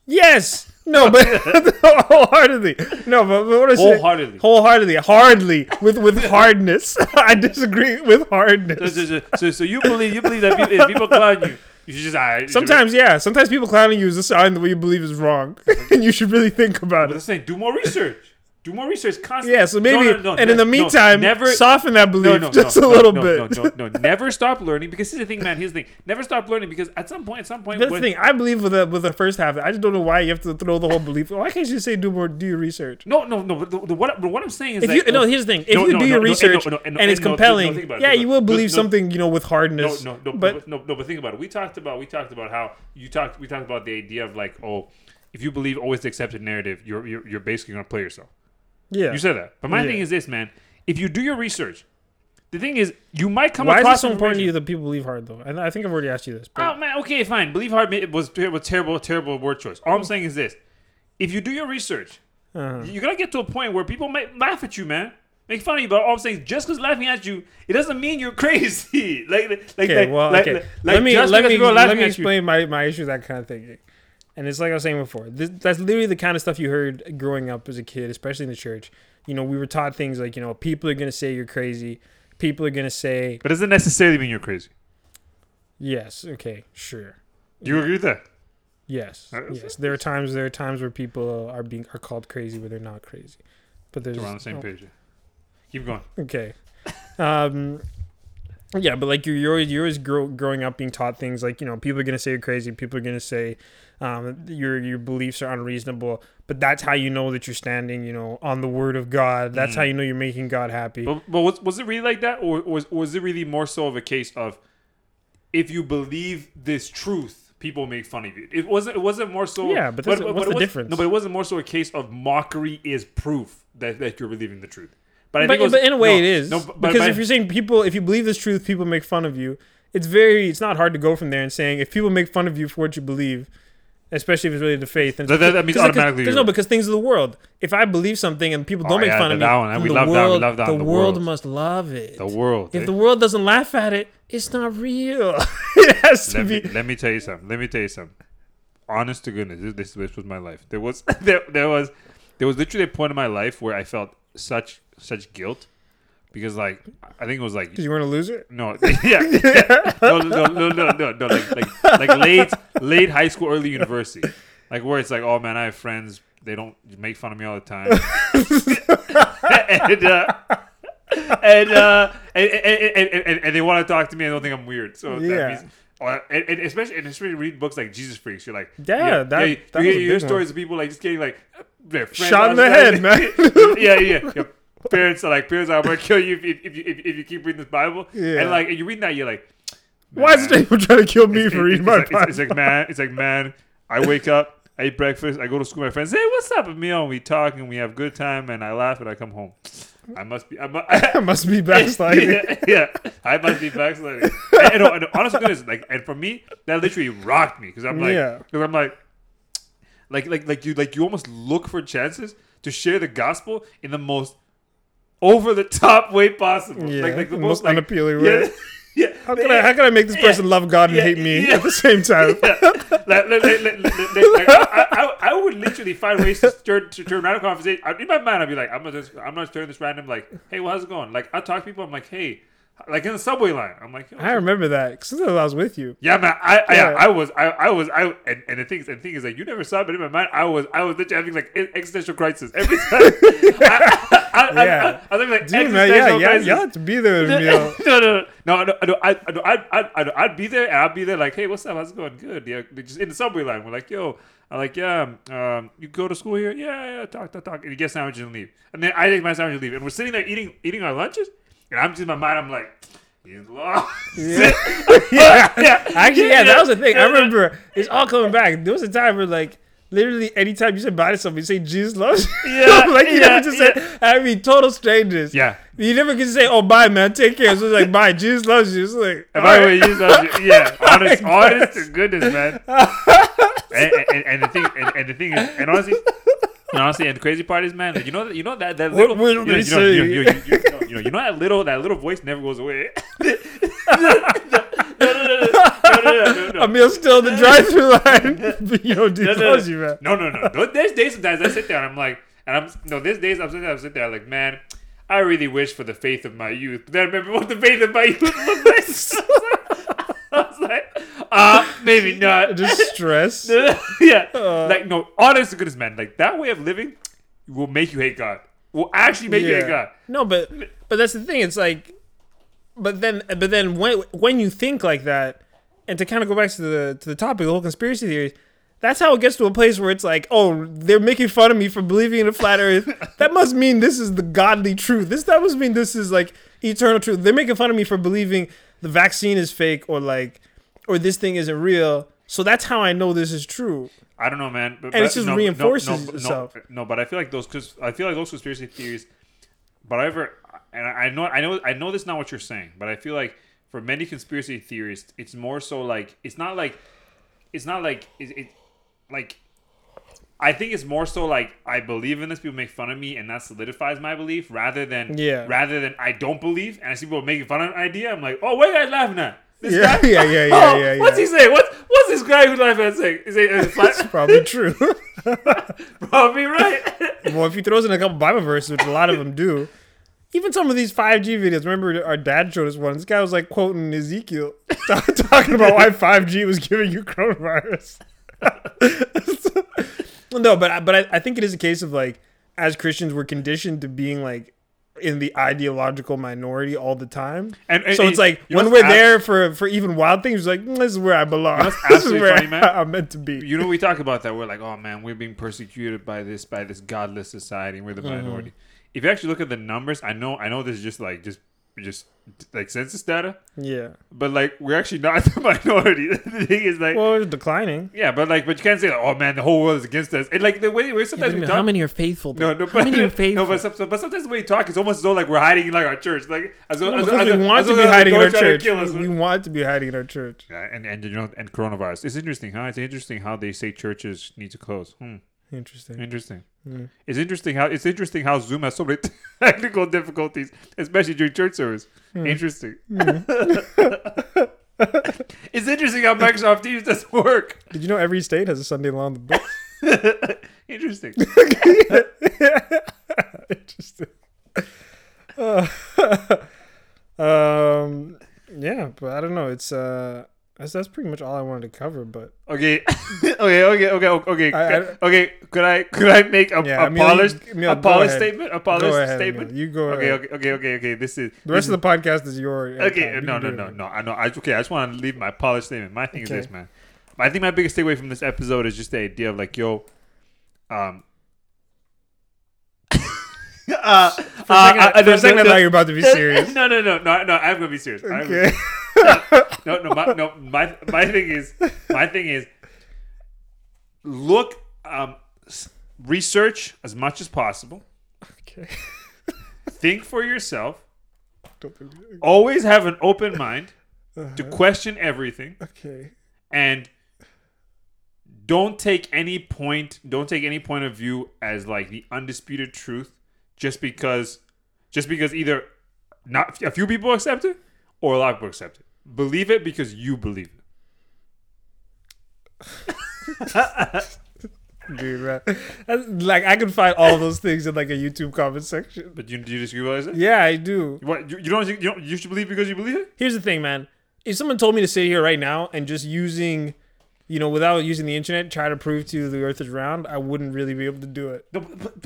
Yes, no, but <laughs> wholeheartedly, no, but, but what I say- Wholeheartedly. wholeheartedly, hardly with with hardness. <laughs> I disagree with hardness. so, so, so, so you believe you believe that people, if people clown you, you should just ah, I Sometimes, yeah, sometimes people clowning you is a sign that what you believe is wrong, and <laughs> you should really think about But it. I'm saying, do more research. Do more research constantly. Yeah, so maybe, no, no, and in no, the no, meantime, never soften that belief no, no, just no, a little no, bit. No, no, no, never stop learning because here's the thing, man. Here's the thing. Never stop learning because at some point, at some point, That's the thing. I believe with the with the first half. I just don't know why you have to throw the whole belief. Why can't you say do more, do your research? No, no, no. But the, the, what, but what I'm saying is If that you no, here's the thing. If No, you no, do no, your no, research no, no, and- it's no, no, compelling, it, yeah, you will believe No, something you know with hardness. no, no, but but no, no, but think about it. We talked about we talked about how you talked we talked about the idea of like, oh, if you believe always the accepted narrative, you're you're, you're basically gonna play yourself. Yeah, You said that. But my Yeah. thing is this, man. If you do your research, the thing is you might come why is across it so important to you that people believe hard though? And I think I've already asked you this. But Oh man, okay, fine. Believe hard was was terrible, terrible word choice. All I'm saying is this: if you do your research, Uh-huh. you're gonna get to a point where people might laugh at you, man. make fun of you, but all I'm saying, is, just because laughing at you, it doesn't mean you're <laughs> crazy. like, like, Okay, like, well, like, okay. like, let me let me let me you- explain my, my issue with that kind of thinking. And it's like I was saying before. This, that's literally the kind of stuff you heard growing up as a kid, especially in the church. You know, we were taught things like, you know, people are gonna say you're crazy. People are gonna say, But doesn't necessarily mean you're crazy. yes, okay, sure, Do you agree with that? yes, Uh, yes. There are times there are times where people are being are called crazy where they're not crazy. But there's We're on the same oh, page. Keep going. Okay. <laughs> Um, yeah, but like you're you're always, you're always grow, growing up being taught things like you know people are gonna say you're crazy, people are gonna say um, your your beliefs are unreasonable, but that's how you know that you're standing you know on the word of God. That's how you know you're making God happy. But, but was, was it really like that, or was was it really more so of a case of if you believe this truth, people make fun of you? It wasn't. It wasn't more so. Yeah, but that's- what's it the difference? No, but it wasn't more so a case of mockery is proof that, that you're believing the truth. But I but, think was, but in a way no, it is no, but- because but- if you're saying people if you believe this truth people make fun of you it's very it's not hard to go from there and saying if people make fun of you for what you believe especially if it's related to faith and That- that- that means automatically because no because things of the world if I believe something and people Oh, don't make yeah, fun of me that one, we the love that, we world love that, the, the world world. must love it the world. if eh? the world doesn't laugh at it it's not real <laughs> it has to let be me, let me tell you something. Let me tell you something. Honest to goodness, this, this, this was my life. There was <laughs> there, there was there was literally a point in my life where I felt such such guilt because like I think it was like because you weren't a loser no <laughs> yeah, yeah. <laughs> no no no no no no like like like late late high school early university like where it's like oh man I have friends they don't make fun of me all the time <laughs> and uh, and, uh, and, and, and, and, they want to talk to me. I don't think I'm weird. So Yeah. that means, uh, and, and especially and especially read books like Jesus Freaks. You're like, Yeah, that- you, that you, was a you hear big one. stories of people like just getting like their Shot in the head, man. yeah, yeah. Your parents are like, parents are going to kill you if, if, if, you- if, you keep reading this Bible. Yeah. And like, and you read that, you're like, why is people trying to kill me It's- for reading my like, it's, it's Bible? like man, it's like man. I wake up, <laughs> I eat breakfast, I go to school. My friends, hey, what's up, Emil? And we talk and we have good time, and I laugh and I come home. I must be. I mu- <laughs> I must be backsliding <laughs> yeah, yeah, I must be backsliding. and, and, and honest to goodness, like, and for me, that literally rocked me because I'm like, Yeah. because I'm like, like, like, like you, like you almost look for chances to share the gospel in the most over the top way possible. Yeah, like, like the most, most like, unappealing way. <laughs> Yeah, how can I how can I make this person love God and Yeah, hate me yeah. at the same <laughs> time like, like, like, I, I, I would literally find ways to turn to turn around a conversation. In my mind, I'd be like, I'm not just, I'm not turning this random like, hey, well, how's it going? Like, I talk to people. I'm like, hey, like in the subway line. I'm like, I remember that because I was with you yeah, man. I, I, Yeah. I was, I, I was, I, and, and the thing, and the thing is, like, you never saw it, but in my mind, I was, I was literally having like existential crisis every time. <laughs> I, I, I, Yeah. I, I, was having like Dude, man, yeah, yeah, crisis. you have to be there with <laughs> me. no, no, no, no, no, no, I, I, I, I, I, I'd be there and I'd be there like, hey, what's up? How's it going? Good. Yeah, just in the subway line. We're like, yo, I'm like, yeah, um, you go to school here? Yeah, yeah, talk, talk, talk. And you get sandwiches and leave. And then I take my sandwich and leave. And we're sitting there eating, eating our lunches. And I'm just in my mind, I'm like, he's lost. Yeah. yeah, <laughs> <laughs> yeah. Actually, yeah, that was the thing. I remember it's all coming back. There was a time where like literally anytime you said bye to somebody, you say Jesus loves you. Yeah, <laughs> like you yeah, never just said I mean total strangers. Yeah. You never can say, Oh bye man, take care. So it's like bye, Jesus loves you. It's like And by the way, alright. you you. Yeah, honest, honest to goodness, man. and, and, and the thing, and, and the thing is, and honestly, and honestly, and the crazy part is, man, like, you know, that you know that that What little, will you know, they you know, say? you, you, you, you, you, know, you know, you know that little, that little voice never goes away. <laughs> <laughs> no, no, no, no, no, no, no, no. Emil's still in the drive through line. <laughs> but you know, Jesus no, no, loves you, man. No, no, no. no. There's days sometimes I sit there and I'm like, and I'm no. There's days I'm sitting there, I'm sitting there like, man, I really wish for the faith of my youth. But then I remember what the faith of my youth looked like. I was like, uh, <laughs> maybe not. <laughs> Just stress. <laughs> yeah, Uh. like no. Honest to goodness, man. Like that way of living will make you hate God. Will actually make you hate God. No, but but that's the thing. It's like, but then but then when when you think like that, and to kind of go back to the to the topic, the whole conspiracy theories. That's how it gets to a place where it's like, oh, they're making fun of me for believing in a flat Earth. that must mean this is the godly truth. This that must mean this is like eternal truth. They're making fun of me for believing the vaccine is fake or like, or this thing isn't real. So that's how I know this is true. I don't know, man. But, And but it just no, reinforces no, no, itself. No, but I feel like those because I feel like those conspiracy theories. But I ever and I I know I know I know this is not what you're saying, but I feel like for many conspiracy theorists, it's more so like it's not like it's not like it, it like I think it's more so like I believe in this. People make fun of me, and that solidifies my belief, rather than Yeah. rather than I don't believe, and I see people making fun of an idea. I'm like, oh, what are you guys laughing at? This Yeah, guy? <laughs> yeah, yeah, yeah, Oh, yeah, What's he saying? What's what's this guy who's laughing at saying? Is it is it Probably true. <laughs> probably right? <laughs> well, if he throws in a couple Bible verses, which a lot of them do, even some of these 5G videos. Remember, our dad showed us one. This guy was like quoting Ezekiel, talking about why 5G was giving you coronavirus. no, but I, but I, I think it is a case of like, as Christians, we're conditioned to being like in the ideological minority all the time. And- and- so it's like when we're abs- there for for even wild things, it's like "Mm, this is where I belong. <laughs> this is where funny, man? <laughs> I'm meant to be. you know, we talk about that. We're like, oh man, we're being persecuted by this by this godless society. and We're the Mm-hmm. minority. If you actually look at the numbers, I know, I know, this is just like just just like census data, yeah. but like we're actually not <laughs> the minority. <laughs> the thing is like. Well, it's declining. yeah, but like, but you can't say, like, "Oh man, the whole world is against us." And like the way, way sometimes we talk, how many are faithful? no, no, how but, many are faithful? <laughs> no, but, some, but sometimes the way we talk, it's almost as though like we're hiding in like our church, like as though, No, as, as, we though- want as to though be they're hiding in our to try to church. kill us. We want to be hiding in our church. Yeah, and and you know, and coronavirus. It's interesting, huh? It's interesting how they say churches need to close. Hmm. Interesting. Interesting. Hmm. It's interesting how it's interesting how Zoom has so many <laughs> technical difficulties, especially during church service. Hmm. Interesting. <laughs> it's interesting how Microsoft Teams doesn't work. Did you know every state has a Sunday law on the books? <laughs> Interesting. Interesting. Uh, um, yeah, but I don't know. It's uh, that's that's pretty much all I wanted to cover. But Okay. <laughs> okay. Okay. Okay. Okay. I- I- okay. Could I could I make a, Yeah, a Emil, polished Emil, a polished statement? A polished ahead, statement. Emil. You go. Okay, ahead. okay, okay, okay, okay. This is The rest of the podcast is your. okay. No, no, no, no. I know. I okay. I just want to leave my polished statement. My thing Okay. is this, man. I think my biggest takeaway from this episode is just the idea of like, yo, um. Uh, For a second, I- for a second I thought you were about to be serious. <laughs> no, no, no, no, no. I'm gonna be serious. I'm gonna- Okay. no, no, my, no. My my thing is, my thing is, look, um, research as much as possible. okay. Think for yourself. Always have an open mind Uh-huh. to question everything, Okay. and don't take any point. Don't take any point of view as like the undisputed truth, just because, just because either not a few people accept it or a lot of people accept it. Believe it because you believe it. <laughs> Dude, man. That's, like I can find all those things in like a YouTube comment section. But you, do you disagree with what I said? Yeah, I do. What you, you don't you don't you should believe because you believe it? Here's the thing, man. If someone told me to sit here right now and just using, you know, without using the internet, try to prove to you the Earth is round, I wouldn't really be able to do it.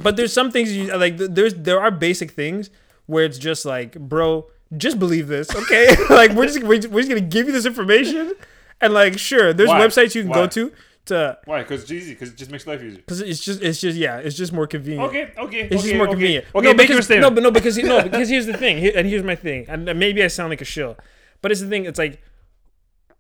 But, there's some things you like. There's there are basic things where it's just like, bro, just believe this, okay? <laughs> like we're just we're just, we're just gonna give you this information, and like, sure, there's Why? websites you can Why? go to to why? Because it's easy. Because it just makes life easier. because it's just it's just yeah, it's just more convenient. Okay, okay, It's okay, just more okay. convenient. Okay, no, make your because, statement. no, but no, because no, <laughs> because here's the thing, and here's my thing, and maybe I sound like a shill, but it's the thing. It's like,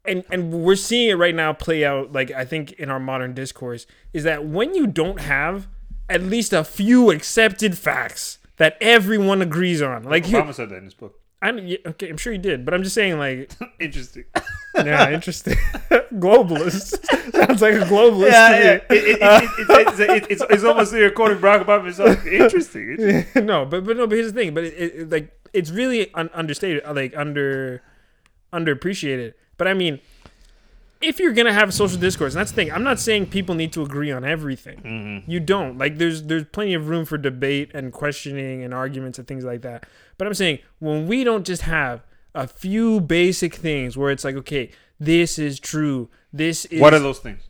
and and we're seeing it right now play out. Like I think in our modern discourse is that when you don't have at least a few accepted facts that everyone agrees on, like you, Obama said that in his book. I yeah, okay, I'm sure he did, but I'm just saying like, <laughs> Interesting. yeah, interesting. <laughs> globalist sounds like a globalist. yeah, to yeah. it's, it's, it's, it's almost like you're quoting Barack Obama himself. Interesting. Interesting. <laughs> no, but but no, but here's the thing. But it, it, like it's really un- understated, like under underappreciated. But I mean, if you're gonna have a social discourse, and that's the thing. I'm not saying people need to agree on everything. Mm-hmm. You don't. Like there's there's plenty of room for debate and questioning and arguments and things like that. But I'm saying when we don't just have a few basic things where it's like, okay, this is true. This is What are those things?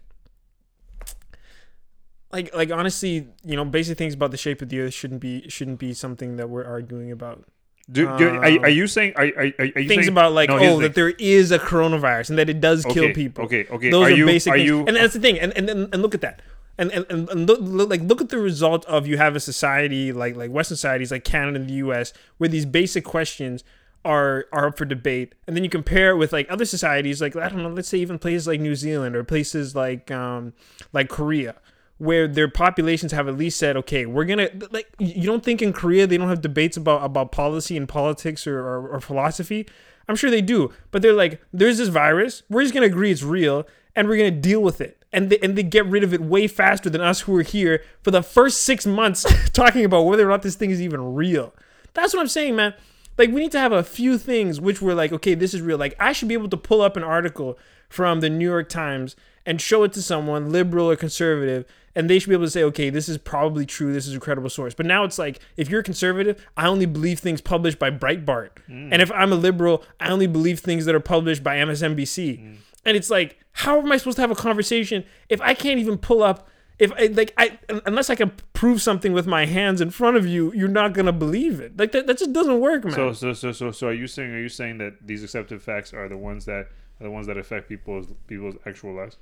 like like honestly, you know, basic things about the shape of the earth shouldn't be shouldn't be something that we're arguing about. Do, do, are, are you saying? Are, are, are you Things saying, about like No, oh that there is a coronavirus and that it does kill Okay, people. okay, okay. Those Are are, you- basic are things. you- and that's the thing. And and, and, look at that. And and, and, and look, look like look at the result of you have a society like like Western societies like Canada and the U.S. where these basic questions are are up for debate, and then you compare it with like other societies like I don't know, let's say even places like New Zealand or places like um like Korea where their populations have at least said, okay, we're gonna like. You don't think in Korea they don't have debates about about policy and politics or, or, or philosophy? I'm sure they do, but they're like, there's this virus. We're just gonna agree it's real, and we're gonna deal with it. And they, and they get rid of it way faster than us who are here for the first six months <laughs> talking about whether or not this thing is even real. That's what I'm saying, man. Like we need to have a few things which we're like, okay, this is real. Like I should be able to pull up an article from the New York Times and show it to someone, liberal or conservative, and they should be able to say, okay, this is probably true. This is a credible source. But now it's like, if you're a conservative, I only believe things published by Breitbart, mm. and if I'm a liberal, I only believe things that are published by MSNBC. Mm. And it's like, how am I supposed to have a conversation if I can't even pull up? If I, like I unless I can prove something with my hands in front of you, you're not gonna believe it. Like that, that just doesn't work, man. So, so, so, so, so, are you saying? Are you saying that these accepted facts are the ones that are the ones that affect people's people's actual lives?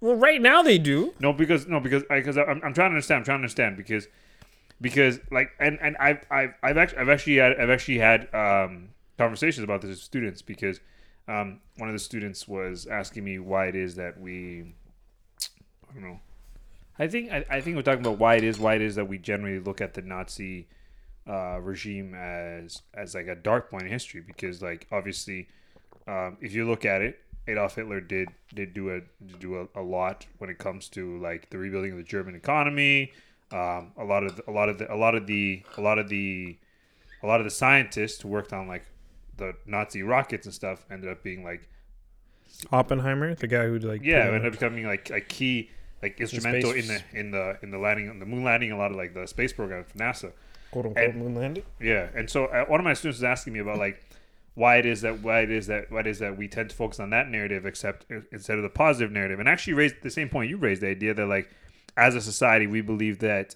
Well, right now they do. No, because no, because because I'm, I'm trying to understand. I'm trying to understand because because like and and I've I've I've actually I've actually had I've actually had um, conversations about this with students because um, one of the students was asking me why it is that we I don't know. I think I, I think we're talking about why it is why it is that we generally look at the Nazi uh, regime as as like a dark point in history because like obviously um, if you look at it Adolf Hitler did did do a did do a, a lot when it comes to like the rebuilding of the German economy. Um, a lot of the, a lot of the, a lot of the a lot of the a lot of the scientists who worked on like the Nazi rockets and stuff ended up being like Oppenheimer, the guy who like yeah ended up becoming like a key like instrumental in the in the in the landing on the moon landing a lot of like the space program for NASA. quote unquote and- moon landing. Yeah, and so uh, one of my students was asking me about like why it is that why it is that why it is that we tend to focus on that narrative except uh, instead of the positive narrative, and actually raised the same point you raised the idea that like as a society we believe that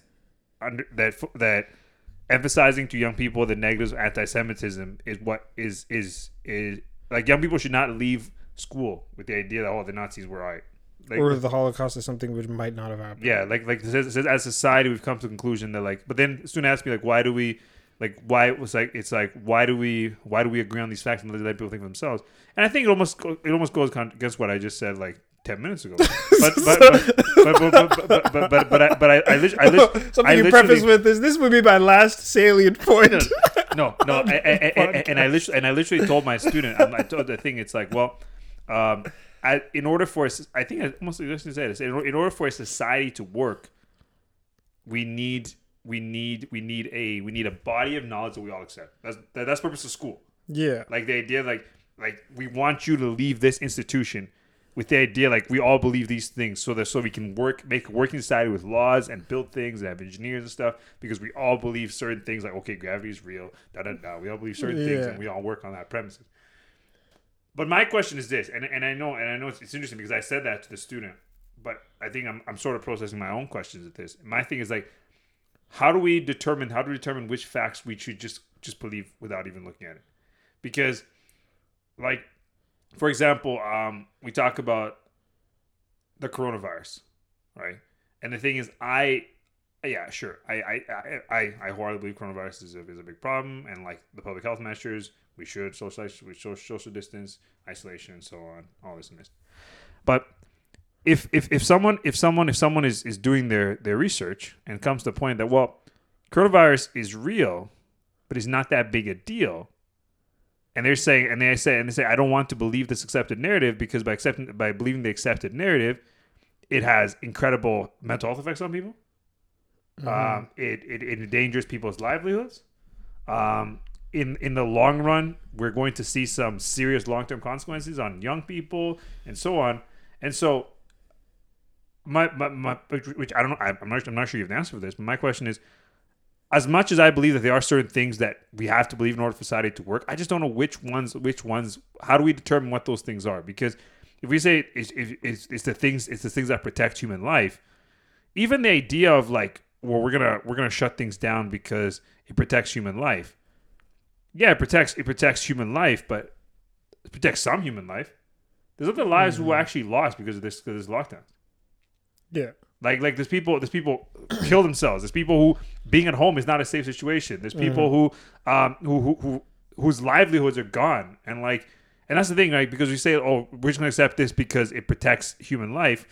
under that that emphasizing to young people the negatives of anti-Semitism is what is is is like young people should not leave school with the idea that oh the Nazis were right. Like, Or the Holocaust is something which might not have happened. yeah, like like this is- this is- as a society, we've come to the conclusion that like, but then the student asked me like, why do we, like, why it was like, it's like, why do we, why do we agree on these facts and let people think for themselves? And I think it almost it almost goes against what I just said like ten minutes ago. But but <laughs> but but but but but but, but, I but I I, lit- I, lit- <laughs> Something I you preface with is this would be my last salient point. no, no, <laughs> I, I, I, and I literally and I literally told my student, I'm- I told the thing, it's like, well, um, I, in order for us, I think I almost just say this, in order for a society to work, we need we need we need a we need a body of knowledge that we all accept. That's that, that's the purpose of school. yeah. Like the idea, like like we want you to leave this institution with the idea, like we all believe these things, so that so we can work, make a working society with laws and build things and have engineers and stuff, because we all believe certain things, like okay, gravity is real, da da da. We all believe certain things, and we all work on that premises. But my question is this, and, and I know and I know it's, it's interesting because I said that to the student, but I think I'm, I'm sort of processing my own questions at this. My thing is like, how do we determine how we determine which facts we should just just believe without even looking at it? Because, like, for example, um, we talk about the coronavirus, right? And the thing is, I yeah, sure. I I I I, wholeheartedly believe coronavirus is a, is a big problem, and like the public health measures, we should social we should social distance, isolation, and so on, all this and this. But if if if someone if someone if someone is is doing their their research and comes to the point that well, coronavirus is real, but it's not that big a deal, and they're saying and they say and they say I don't want to believe this accepted narrative because by accepting by believing the accepted narrative, it has incredible mental health effects on people. Um, it, it it endangers people's livelihoods. Um, in in the long run, we're going to see some serious long term consequences on young people and so on. And so, my my, my which I don't know. I'm not, I'm not sure you have the answer for this, but my question is. As much as I believe that there are certain things that we have to believe in order for society to work, I just don't know which ones. Which ones? How do we determine what those things are? Because if we say it's, it's, it's the things, it's the things that protect human life, even the idea of like well we're gonna we're gonna shut things down because it protects human life yeah it protects it protects human life but it protects some human life there's other lives who are mm-hmm. actually lost because of this because of this lockdown Yeah. like like there's people there's people <clears throat> kill themselves there's people who being at home is not a safe situation there's people who um who, who who whose livelihoods are gone and like and that's the thing right because we say oh we're just gonna accept this because it protects human life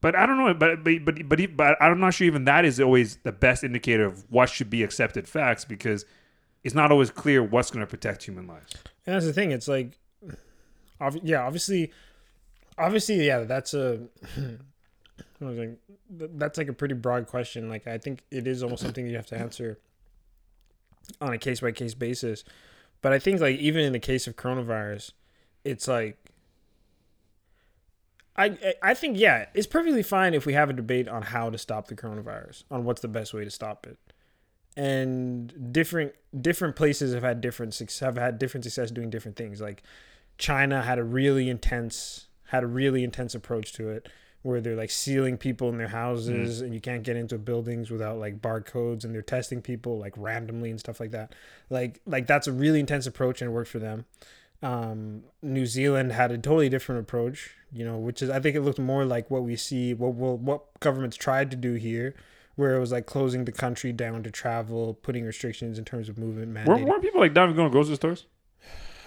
but I don't know, but but but but, but I'm not sure even that is always the best indicator of what should be accepted facts because it's not always clear what's going to protect human lives. And that's the thing. It's like, yeah, obviously, obviously, yeah, that's a. I was like, th- that's like a pretty broad question. Like, I think it is almost something you have to answer on a case by case basis. But I think, like, even in the case of coronavirus, it's like. I, I think yeah it's perfectly fine if we have a debate on how to stop the coronavirus on what's the best way to stop it and different different places have had different success have had different success doing different things like China had a really intense had a really intense approach to it where they're like sealing people in their houses and you can't get into buildings without like barcodes and they're testing people like randomly and stuff like that like like that's a really intense approach and it worked for them um New Zealand had a totally different approach you know which is I think it looked more like what we see what what, what governments tried to do here where it was like closing the country down to travel putting restrictions in terms of movement mandating. weren't people like down going to grocery stores?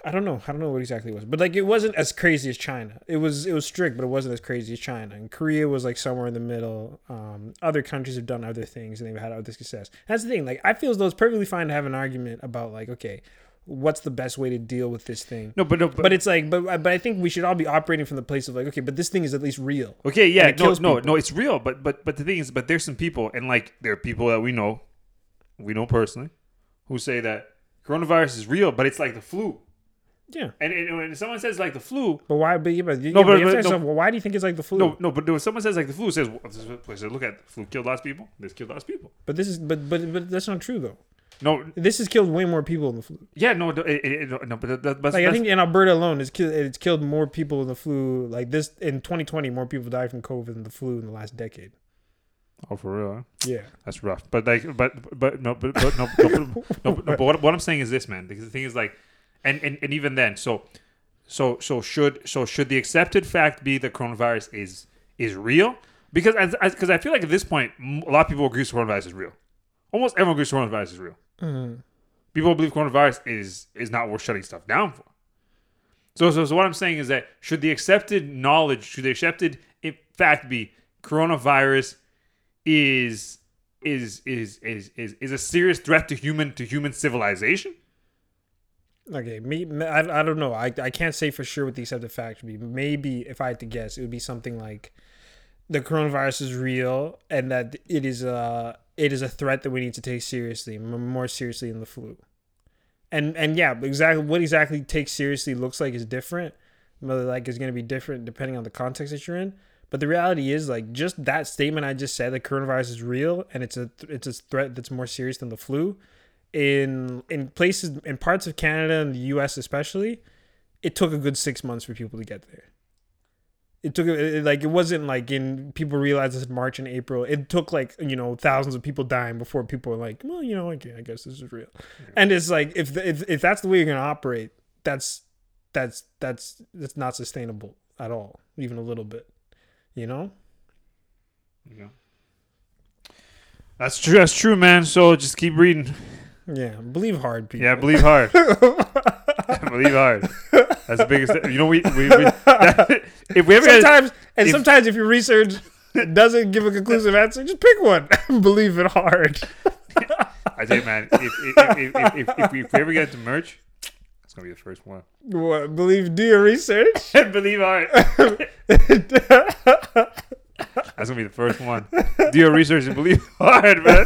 I don't know. I don't know what exactly it was, but like it wasn't as crazy as China. It was it was strict, but it wasn't as crazy as China. And Korea was like somewhere in the middle. Um, other countries have done other things and they've had other success. That's the thing. Like I feel as though it's perfectly fine to have an argument about like okay, what's the best way to deal with this thing. No, but no, but, But it's like, but but I think we should all be operating from the place of like, okay, but this thing is at least real. Okay, yeah, no, no, no, it's real. But but but the thing is, but there's some people, and like there are people that we know, we know personally, who say that coronavirus is real, but it's like the flu. Yeah, And, and when someone says like the flu, but why? But, yeah, but, yeah, but, but- but- no. yourself, well, why do you think it's like the flu? no, no, but when someone says like the flu, says, well, look at the flu killed lots of people. This killed lots of people. But this is but but but that's not true though. No, This has killed way more people than the flu. yeah, no, no, it, it, no, no, but that, but Like I think in Alberta alone, it's killed it's killed more people in the flu. Like this in 2020, more people died from COVID than the flu in the last decade. oh for real. Huh? Yeah, That's rough. But like, but but no, but, but no, no, no, no, no, But <laughs> what, what I'm saying is this, man. Because the thing is like, and, and and even then, so so so should so should the accepted fact be that coronavirus is is real? Because as because I feel like at this point, a lot of people agree coronavirus is real. Almost everyone agrees coronavirus is real. Mm-hmm. People believe coronavirus is is not worth shutting stuff down for. So, so, so what I'm saying is that should the accepted knowledge, should the accepted eh, fact be coronavirus is is is is is is a serious threat to human to human civilization? Okay, me, I, I don't know. I, I can't say for sure what the accepted fact would be. Maybe if I had to guess, it would be something like the coronavirus is real and that it is a it is a threat that we need to take seriously, more seriously than the flu. And and yeah, exactly what exactly take seriously looks like is different. Whether like is going to be different depending on the context that you're in. But the reality is like just that statement I just said that coronavirus is real and it's a it's a threat that's more serious than the flu in in places in parts of Canada and the US especially, it took a good six months for people to get there. It took it, like it wasn't like in people realized this in March and April. It took like you know thousands of people dying before people were like, well, you know, okay, I guess this is real. And it's like if the, if if that's the way you're gonna operate, that's that's that's that's not sustainable at all, even a little bit. You know. Yeah. That's true. That's true, man. So just keep reading. Yeah, believe hard, people. Yeah, believe hard. <laughs> <laughs> believe hard. That's the biggest. You know, we we, we <laughs> if we ever had- sometimes and if- sometimes if your research doesn't give a conclusive answer, just pick one. Believe it hard. I tell you, man, if if, if, if, if, if, we, if we ever get into merch, it's gonna be the first one. What, believe do your research. believe hard. That's gonna be the first one. Do your research and believe hard, man.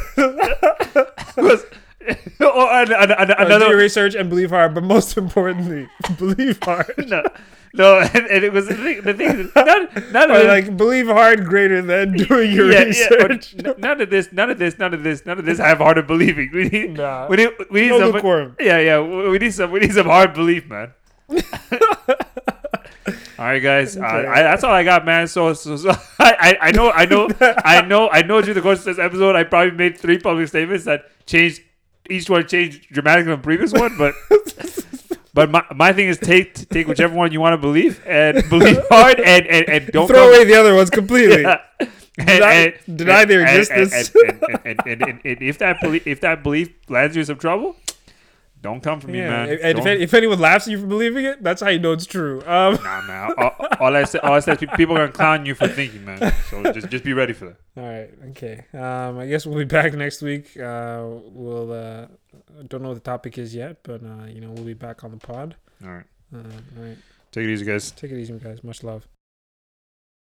<laughs> Oh, and, and, and, Uh, do another your research and believe hard, but most <laughs> importantly, <laughs> believe hard. no, no, and, and it was the thing. The thing is, none, none of Or this, like believe hard greater than doing your yeah, yeah, research. n- none of this, none of this, none of this, none of this I have hard of believing. We need, Nah. we need, we need No some, lukewarm. yeah, yeah, we need some, we need some hard belief, man. all right, guys, uh, I, that's all I got, man. So, so, so I, I, I know, I know, I know, I know. Through the course of this episode, I probably made three public statements that changed. Each one changed dramatically from the previous one, but. <laughs> But my, my thing is take take whichever one you want to believe and <laughs> believe hard and, and, and don't Throw come- away the other ones completely. yeah. <laughs> And- Deny- and- deny their existence. And, and, and, and, and, and if that belief if that belief lands you in some trouble, don't come for me, Yeah, man. and if, if anyone laughs at you for believing it, that's how you know it's true. Um, nah, man. All, all I said, all I said, is people are gonna clown you for thinking, man. So just just be ready for that. <laughs> All right. Okay. Um, I guess we'll be back next week. Uh, we'll uh, don't know what the topic is yet, but uh, you know we'll be back on the pod. All right, Uh, all right. take it easy, guys. Take it easy, guys. Much love.